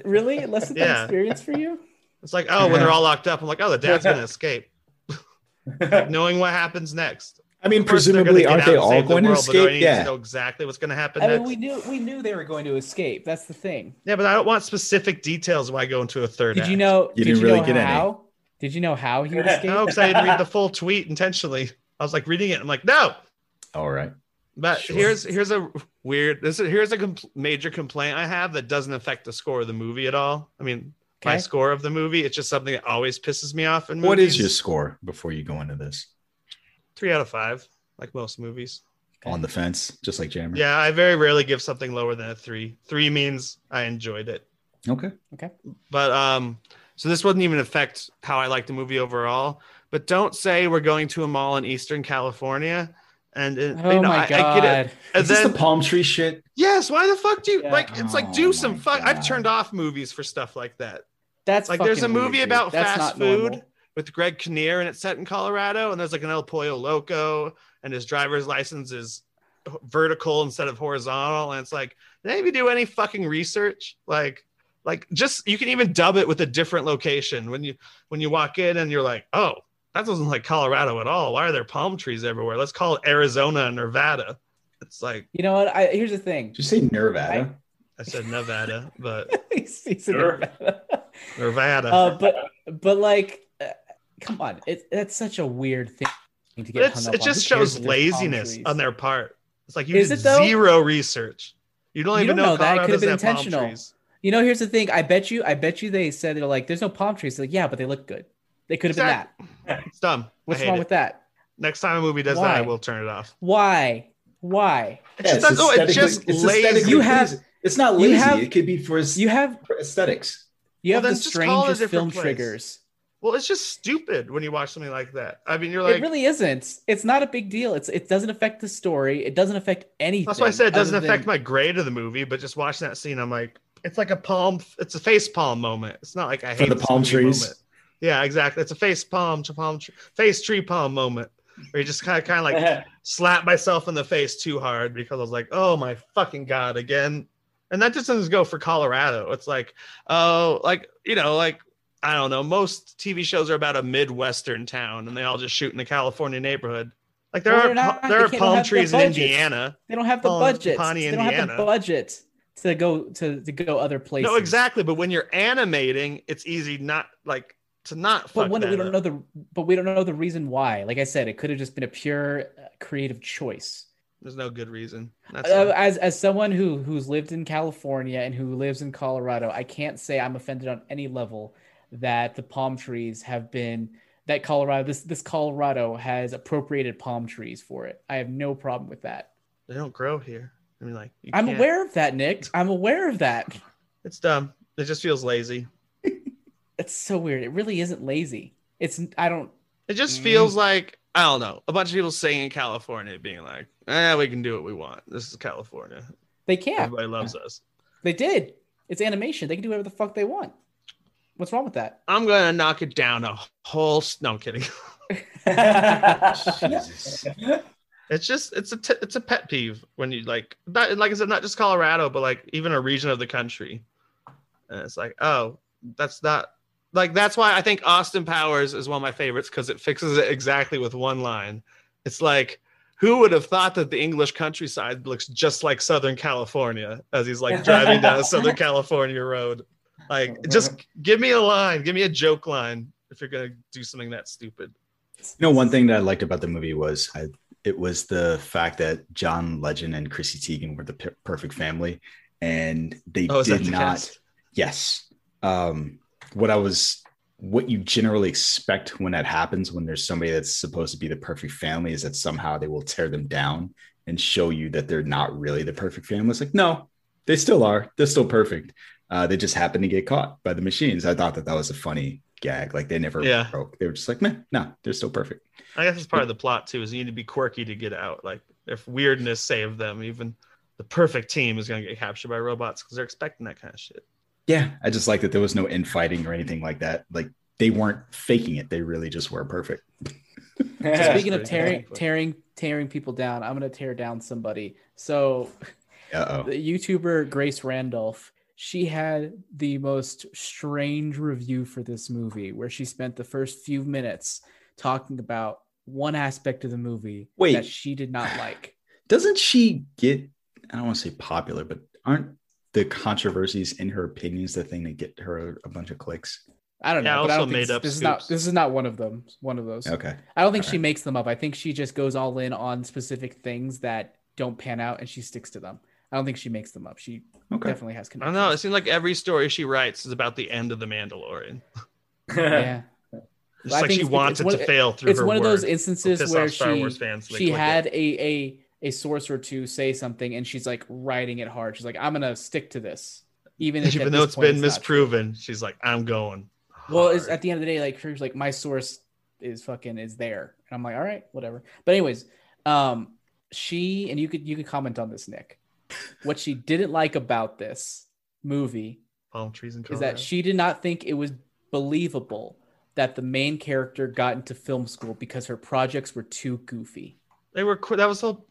Really? It lessened Yeah. that experience for you? It's like, oh, when they're all locked up, I'm like, oh, the dad's going to escape. Like, knowing what happens next. I mean, Of course they're gonna presumably, aren't they all save the going to world, but escape? Yeah. to know exactly what's going to happen I mean, next. we knew we knew they were going to escape. That's the thing. Yeah, but I don't want specific details when I go into a third. Did you know? You did didn't you really know get any. how? Did you know how he would escape? No, because I didn't read the full tweet intentionally. I was like reading it. I'm like, no. All right. But Sure. here's here's a weird. This is, here's a compl- major complaint I have that doesn't affect the score of the movie at all. I mean, my score of the movie. It's just something that always pisses me off in movies. What is your score before you go into this? three out of five? Like most movies. On the fence, just like Jammer. Yeah, I very rarely give something lower than a three. Three means I enjoyed it. Okay. Okay. But um, so this wouldn't even affect how I like the movie overall. But don't say we're going to a mall in Eastern California. And uh, Oh you know, my I, I get God. it. And Is this the palm tree shit? yes, why the fuck do you Yeah. like? It's like Oh do some my fuck. I've turned off movies for stuff like that. That's Like there's a fucking weird, movie about That's fast food normal. with Greg Kinnear and it's set in Colorado. And there's like an El Pollo Loco and his driver's license is vertical instead of horizontal. And it's like, did anybody do any fucking research? Like, like just you can even dub it with a different location when you when you walk in and you're like, oh, that doesn't like Colorado at all. Why are there palm trees everywhere? Let's call it Arizona and Nevada. It's like You know what? I, here's the thing. Did you say Nevada? I said Nevada, but He's- he's in Sure. Nevada. Nevada. uh, but but like, uh, come on, it, that's such a weird thing to get it's, hung up it just Who shows if there's palm laziness on their part. It's like you Is did it, zero research. You don't You even don't know, know that. It Colorado could have been doesn't have palm intentional. trees. You know, here's the thing. I bet you, I bet you, they said they're like, "There's no palm trees." Like, yeah, but they look good. They could have Exact- been that. It's dumb. What's wrong it. with that? Next time a movie does that, I will turn it off. Why? Why? It's just, not- no, it's just it's lazy. You have- It's not you lazy. have- it could be for, You have for aesthetics. you Well, have the then just call it a strangest film place. triggers. Well, it's just stupid when you watch something like that. I mean, you're like, it really isn't. It's not a big deal. It's it doesn't affect the story. It doesn't affect anything. that's why I said it doesn't affect than- my grade of the movie. But just watching that scene, I'm like, it's like a palm. It's a face palm moment. It's not like I For hate the palm trees? Moment. Yeah, exactly. It's a face palm, to palm, tr- face tree palm moment. Where you just kind of, kind of like slap myself in the face too hard because I was like, oh my fucking god, again. And that just doesn't go for Colorado. It's like, oh, like you know, like I don't know. Most TV shows are about a midwestern town, and they all just shoot in a California neighborhood. Like there Well, are not. there are palm trees in. Indiana. They don't have the budget. Pawnee, They don't have the Indiana. budget to go to, to go other places. No, exactly. But when you're animating, it's easy not like to not. But that we don't up. know the but we don't know the reason why. Like I said, it could have just been a pure uh, creative choice. There's no good reason. Uh, as as someone who who's lived in California and who lives in Colorado, I can't say I'm offended on any level that the palm trees have been that Colorado this this Colorado has appropriated palm trees for it. I have no problem with that. they don't grow here. I mean, like I'm can't- aware of that, Nick. I'm aware of that. It's dumb. It just feels lazy. It's so weird. It really isn't lazy. It's I don't It just Mm. feels like I don't know. A bunch of people singing California, being like, "Eh, we can do what we want. This is California. they can't. Everybody loves us." They did. It's animation. They can do whatever the fuck they want. What's wrong with that? I'm gonna knock it down a whole. s- No, I'm kidding. Jesus. It's just it's a t- it's a pet peeve when you like not like I said, not just Colorado, but like even a region of the country. And it's like, oh, that's not like that's why I think Austin Powers is one of my favorites because it fixes it exactly with one line. It's like, who would have thought that the English countryside looks just like Southern California as he's like driving down a Southern California road? Like, just give me a line, give me a joke line if you're gonna do something that stupid. You know, one thing that I liked about the movie was I, it was the fact that John Legend and Chrissy Teigen were the per- perfect family, and they Oh, did the not. cast? Yes, um, what I was, what you generally expect when that happens, when there's somebody that's supposed to be the perfect family, is that somehow they will tear them down and show you that they're not really the perfect family. It's like no, they still are. They're still perfect. Uh, they just happen to get caught by the machines. I thought that that was a funny gag. Like they never Yeah. broke. They were just like, man, no, they're still perfect. I guess it's part of the plot too. Is you need to be quirky to get out. Like if weirdness saved them, even the perfect team is going to get captured by robots because they're expecting that kind of shit. Yeah, I just like that there was no infighting or anything like that. Like they weren't faking it; they really just were perfect. Speaking of tearing, cool. tearing, tearing people down, I'm gonna tear down somebody. So, Uh-oh. the YouTuber Grace Randolph, she had the most strange review for this movie, where she spent the first few minutes talking about one aspect of the movie Wait. that she did not like. Doesn't she get? I don't want to say popular, but aren't the controversies in her opinions the thing that get her a bunch of clicks? I don't know. Yeah, but I also don't think made this, up this is not this is not one of them. One of those. Okay. I don't think All she right. makes them up. I think she just goes all in on specific things that don't pan out and she sticks to them. I don't think she makes them up. She Okay. definitely has I connections. don't know. It seems like every story she writes is about the end of the Mandalorian. yeah. It's I like think she it's- wants it's it one- to fail through It's her one of those instances where she Wars fans, so they she click it. had a a a source or two say something and she's like writing it hard. She's like, I'm gonna stick to this, even if even though it's been true." misproven. She's like, I'm going. Well, it's, at the end of the day, like she's like, my source is fucking is there, and I'm like, all right, whatever. But anyways, um, she and you could you could comment on this, Nick. What she didn't like about this movie palm trees and is that she did not think it was believable that the main character got into film school because her projects were too goofy. They were that was so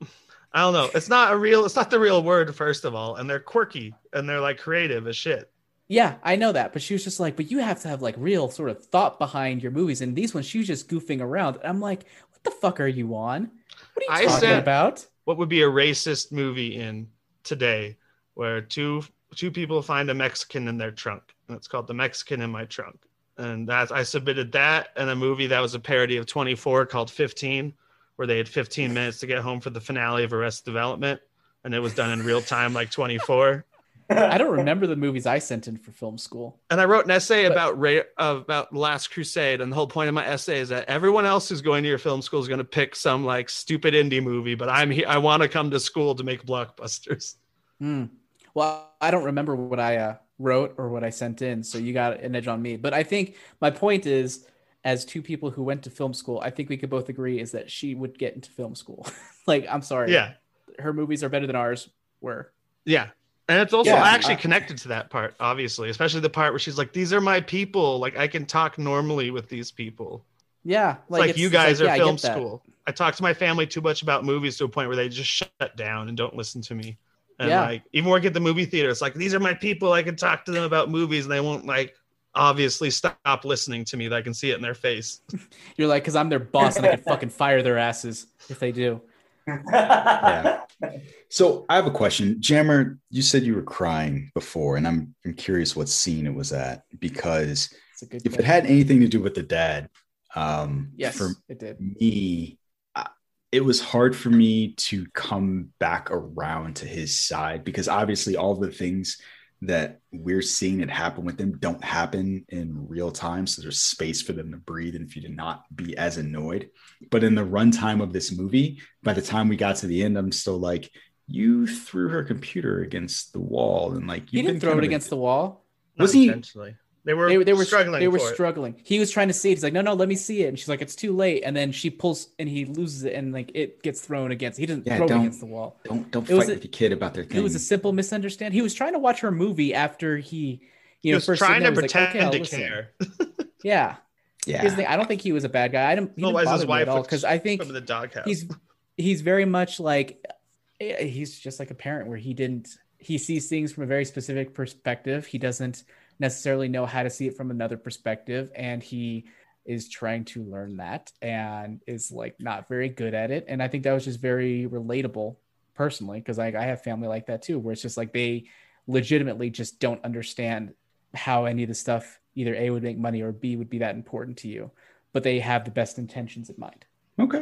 I don't know. It's not a real. It's not the real word, first of all, and they're quirky and they're like creative as shit. Yeah, I know that, but she was just like, but you have to have like real sort of thought behind your movies. And these ones, she was just goofing around. And I'm like, what the fuck are you on? What are you I talking said- about? What would be a racist movie in today, where two two people find a Mexican in their trunk, and it's called "The Mexican in My Trunk," and that I submitted that and a movie that was a parody of 24 called 15, where they had 15 minutes to get home for the finale of Arrested Development, and it was done in real time, like 24. I don't remember the movies I sent in for film school. And I wrote an essay about Ra- about Last Crusade, and the whole point of my essay is that everyone else who's going to your film school is going to pick some like stupid indie movie, but I'm here. I want to come to school to make blockbusters. Hmm. Well, I don't remember what I uh, wrote or what I sent in, so you got an edge on me. But I think my point is, as two people who went to film school, I think we could both agree is that she would get into film school. like, I'm sorry, Yeah, her movies are better than ours were. yeah. And it's also Yeah, actually I- connected to that part, obviously, especially the part where she's like, "These are my people. Like I can talk normally with these people." Yeah, like, it's- you guys like, are I film that. school. I talk to my family too much about movies to a point where they just shut down and don't listen to me. And Yeah. like even work at the movie theater, it's like these are my people. I can talk to them about movies, and they won't like obviously stop listening to me. That I can see it in their face. You're like, because I'm their boss and I can fucking fire their asses if they do. Yeah. So I have a question, Jammer. You said you were crying before, and I'm I'm curious what scene it was at because It's a good. if it had anything to do with the dad, um, yes, for it did. me, uh, it was hard for me to come back around to his side because obviously all the things that we're seeing it happen with them don't happen in real time. So there's space for them to breathe and for you to not be as annoyed. But in the runtime of this movie, by the time we got to the end, I'm still like, you threw her computer against the wall and like you've didn't throw it against the wall. Was he-? They were They, they were struggling. They were for it. struggling. He was trying to see it. He's like, no, no, let me see it. And she's like, it's too late. And then she pulls and he loses it, and like it gets thrown against. He doesn't Yeah, throw it against the wall. Don't don't It was fight a- with your kid about their thing. It was a simple misunderstanding. He was trying to watch her movie after he, you He know, was first trying to sitting there, was like, okay, to listen. care. Yeah. yeah. Thing. I don't think he was a bad guy. I don't. He didn't Otherwise, his bother me wife at all because I think the doghouse. he's he's very much like eh, he's just like a parent where he didn't he sees things from a very specific perspective he doesn't necessarily know how to see it from another perspective and he is trying to learn that and is like not very good at it and i think that was just very relatable personally because I, I have family like that too where it's just like they legitimately just don't understand how any of the stuff either a would make money or b would be that important to you but they have the best intentions in mind. Okay.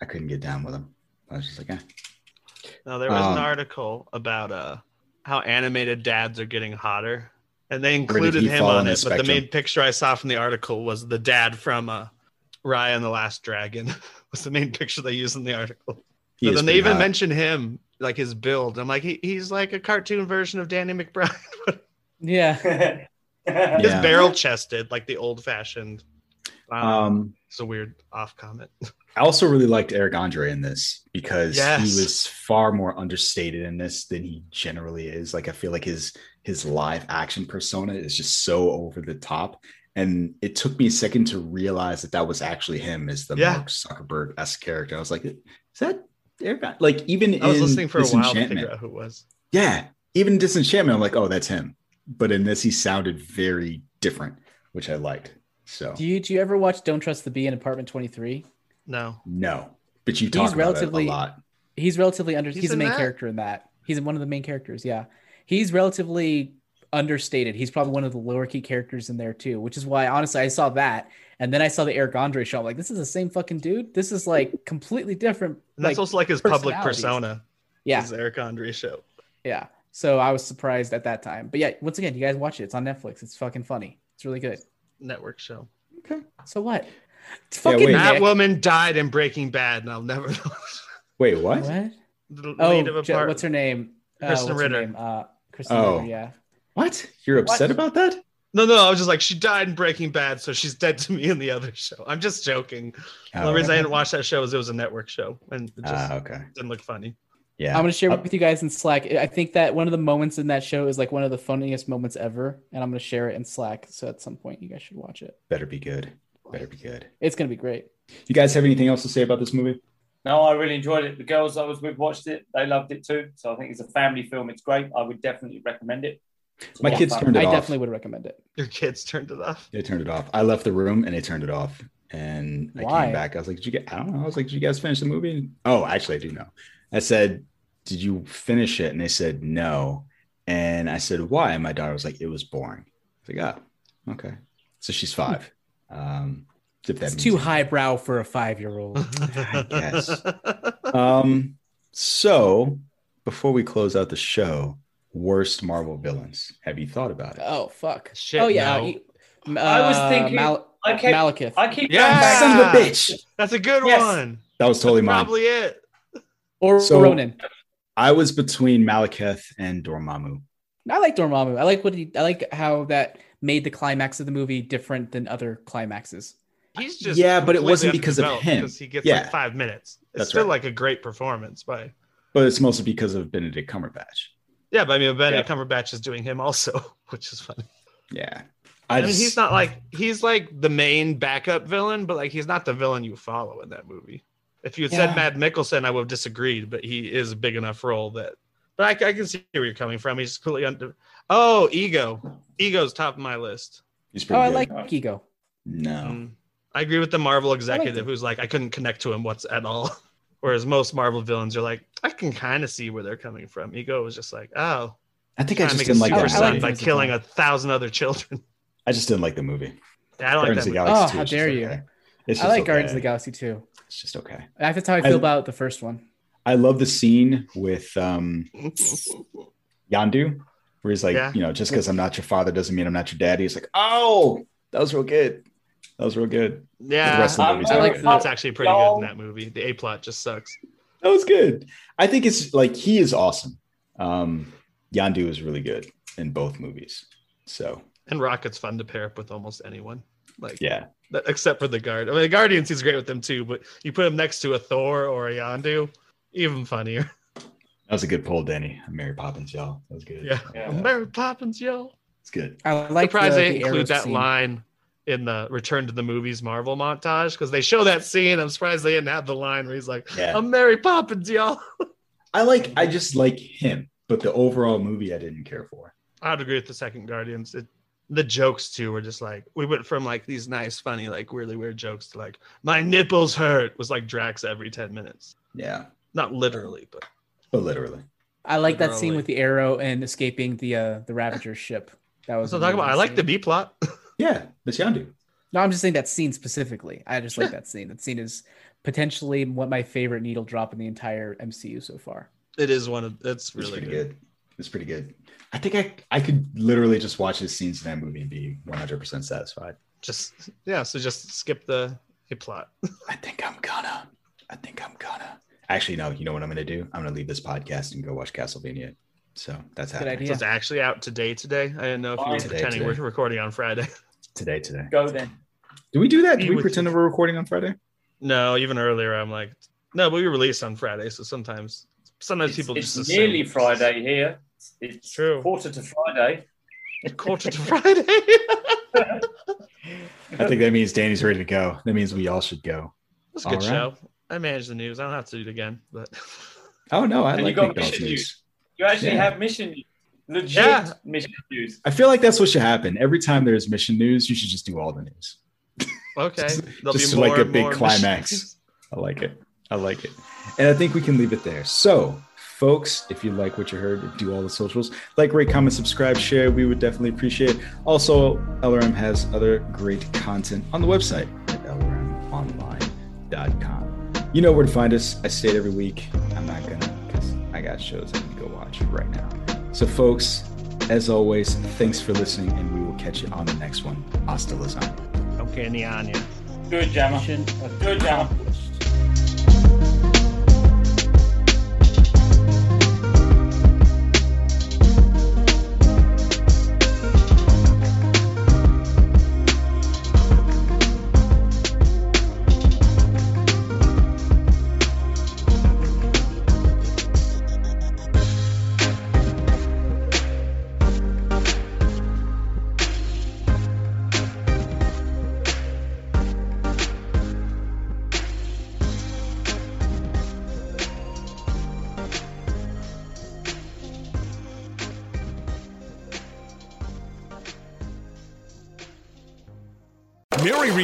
I couldn't get down with them. I was just like, eh. No, there was Um, an article about uh how animated dads are getting hotter, and they included him on on it. But the main picture I saw from the article was the dad from uh, Raya and the Last Dragon. was the main picture they used in the article. He but then they even hot. mentioned him, like his build. I'm like, he, he's like a cartoon version of Danny McBride. Yeah. His Yeah. barrel chested, like the old fashioned. Um, Um, it's a weird off comment. I also really liked Eric Andre in this because Yes. he was far more understated in this than he generally is. Like I feel like his his live action persona is just so over the top, and it took me a second to realize that that was actually him as the Yeah. Mark Zuckerberg esque character. I was like, is that Eric? Like even I was in listening for a while to figure out who it was. yeah, even Disenchantment, I'm like, oh, that's him. But in this, he sounded very different, which I liked. So Do you do you ever watch Don't Trust the Bee in Apartment 23? No. no, but you talk He's about relatively it a lot. He's relatively under. He's He's, the main that? character in that. He's one of the main characters. Yeah, he's relatively understated. He's probably one of the lower key characters in there too, which is why honestly I saw that and then I saw the Eric Andre show. I'm like, this is the same fucking dude. This is like completely different. And that's like, also like his public persona. Yeah, His Eric Andre show. yeah. So I was surprised at that time. But yeah, once again, you guys watch it. It's on Netflix. It's fucking funny. It's really good. Network show. Okay. So what? It's fucking wait. That woman died in Breaking Bad, and I'll never know. Wait, what? What? the Oh, of a Je- part. what's her name? Uh, Krysten what's her Ritter. name? Uh, Krysten Oh. Yeah. What? You're upset about that? No, no, I was just like, she died in Breaking Bad, so she's dead to me in the other show. I'm just joking. The Oh, only reason I didn't watch that show is it was a network show, and it just Ah, okay. didn't look funny. Yeah. I'm gonna share Uh, with you guys in Slack. I think that one of the moments in that show is like one of the funniest moments ever, and I'm gonna share it in Slack. So at some point, you guys should watch it. better be good. Better be good. It's gonna be great. You guys have anything else to say about this movie? No, I really enjoyed it. The girls I was with watched it; they loved it too. So I think it's a family film. It's great. I would definitely recommend it. It's My lot kids fun. turned it off. I off. definitely would recommend it. Your kids turned it off. They turned it off. I left the room and they turned it off. And I came back. I was like, "Did you get?" I don't know. I was like, "Did you guys finish the movie?" Oh, actually, I do know. I said, "Did you finish it?" And they said, "No." And I said, "Why?" And my daughter was like, "It was boring." I was like, "Oh, okay." So she's five. Um, if that It's too anything. highbrow for a five year old. I guess. Um, so before we close out the show, worst Marvel villains. Have you thought about it? Oh fuck. Shit, oh yeah. no. he- I was uh, thinking- Mal- I kept- Malekith. I keep Yeah. going back. Son of a bitch. That's a good Yes. one. That was totally That's mine. probably it. or So- Ronan. I was between Malekith and Dormammu. I like Dormammu. I like what he. I like how that made the climax of the movie different than other climaxes. He's just Yeah, but it wasn't because of him. Because he gets Yeah. like five minutes. It's That's still right. like a great performance by. But it's mostly because of Benedict Cumberbatch. Yeah, but I mean, Benedict Cumberbatch is doing him also, which is funny. Yeah. I, I, mean, he's not like he's like the main backup villain, but like he's not the villain you follow in that movie. If you had Yeah. said Mads Mikkelsen, I would have disagreed, but he is a big enough role that. But I, I can see where you're coming from. He's completely under. Oh, Ego. Ego's top of my list. he's pretty. Oh, pretty I like Ego. No. Mm. I agree with the Marvel executive him. who's like, I couldn't connect to him what's at all. Whereas most Marvel villains are like, I can kind of see where they're coming from. Ego was just like, oh, I think I trying just make a didn't like super that son like by him as a killing a thousand other children. I just didn't like the movie. Yeah, I don't like Guardians that of the movie. Galaxy Oh, 2 how is just dare you. okay. It's I just like Guardians of the Galaxy too. It's just okay. That's how I I- feel about the first one. I love the scene with um Yondu, where he's like, Yeah. you know, just because I'm not your father doesn't mean I'm not your daddy. He's like, oh, that was real good. That was real good. Yeah, The rest of the I- movie's I not like that's actually pretty good in that movie. The A plot just sucks. That was good. I think it's like he is awesome. Um, Yondu is really good in both movies. So And Rocket's fun to pair up with almost anyone. Like, yeah, that- except for the guard. I mean, the Guardians, he's great with them too. But you put him next to a Thor or a Yondu, even funnier. that was a good pull, Danny. Mary Poppins, y'all. That was good. Yeah, Yeah. Mary Poppins, y'all. it's good. I like surprised the, they the include that scene. line in the Return to the Movies Marvel montage because they show that scene. I'm surprised they didn't have the line where he's like, Yeah. "I'm Mary Poppins, y'all." I like. I just like him, but the overall movie I didn't care for. I'd agree with the second Guardians. It, the jokes too were just like we went from like these nice, funny, like really weird jokes to like my nipples hurt was like Drax every ten minutes. Yeah, Not literally, but but literally. I like that scene with the arrow and escaping the uh, the Ravager ship. That was so talk about. I like the. B plot. Yeah, that's Yondu. No, I'm just saying that scene specifically. I just like that scene. That scene is potentially what my favorite needle drop in the entire MCU so far. It is one of it's It's really pretty good. good. It's pretty good. I think I I could literally just watch the scenes in that movie and be 100 percent satisfied. Just yeah, so just skip the the plot. I think I'm gonna. I think I'm gonna. Actually, no. You know what I'm gonna do? I'm gonna leave this podcast and go watch Castlevania. So that's Good idea. So it's actually out today. Today, I didn't know if oh, you were Today, pretending today. we're recording on Friday. today. Today. Go then. Do we do that? Do we pretend that we're recording on Friday? No, even earlier, I'm like, no, but we release on Friday, so sometimes sometimes It's, people it's just assume nearly Friday here. It's True. quarter to Friday. quarter to Friday. I think that means Danny's ready to go. That means we all should go. It's a good All right. show. I manage the news. I don't have to do it again, but Oh no, I And you like got mission news. news. You actually Yeah. have mission news. Legit Yeah. mission news. I feel like that's what should happen. Every time there's mission news, you should just do all the news. okay. Just- There'll just be like a big climax. missions. I like it. I like it. And I think we can leave it there. So, folks, if you like what you heard, do all the socials. Like, rate, comment, subscribe, share. We would definitely appreciate it. Also, LRM has other great content on the website at lrmonline.com. You know where to find us. I say it every week. I'm not going to because I got shows I need to go watch right now. So, folks, as always, thanks for listening, and we will catch you on the next one. Hasta lasagna. Okay, Nyanya. Good, Jammer. Mission Good, Jammer.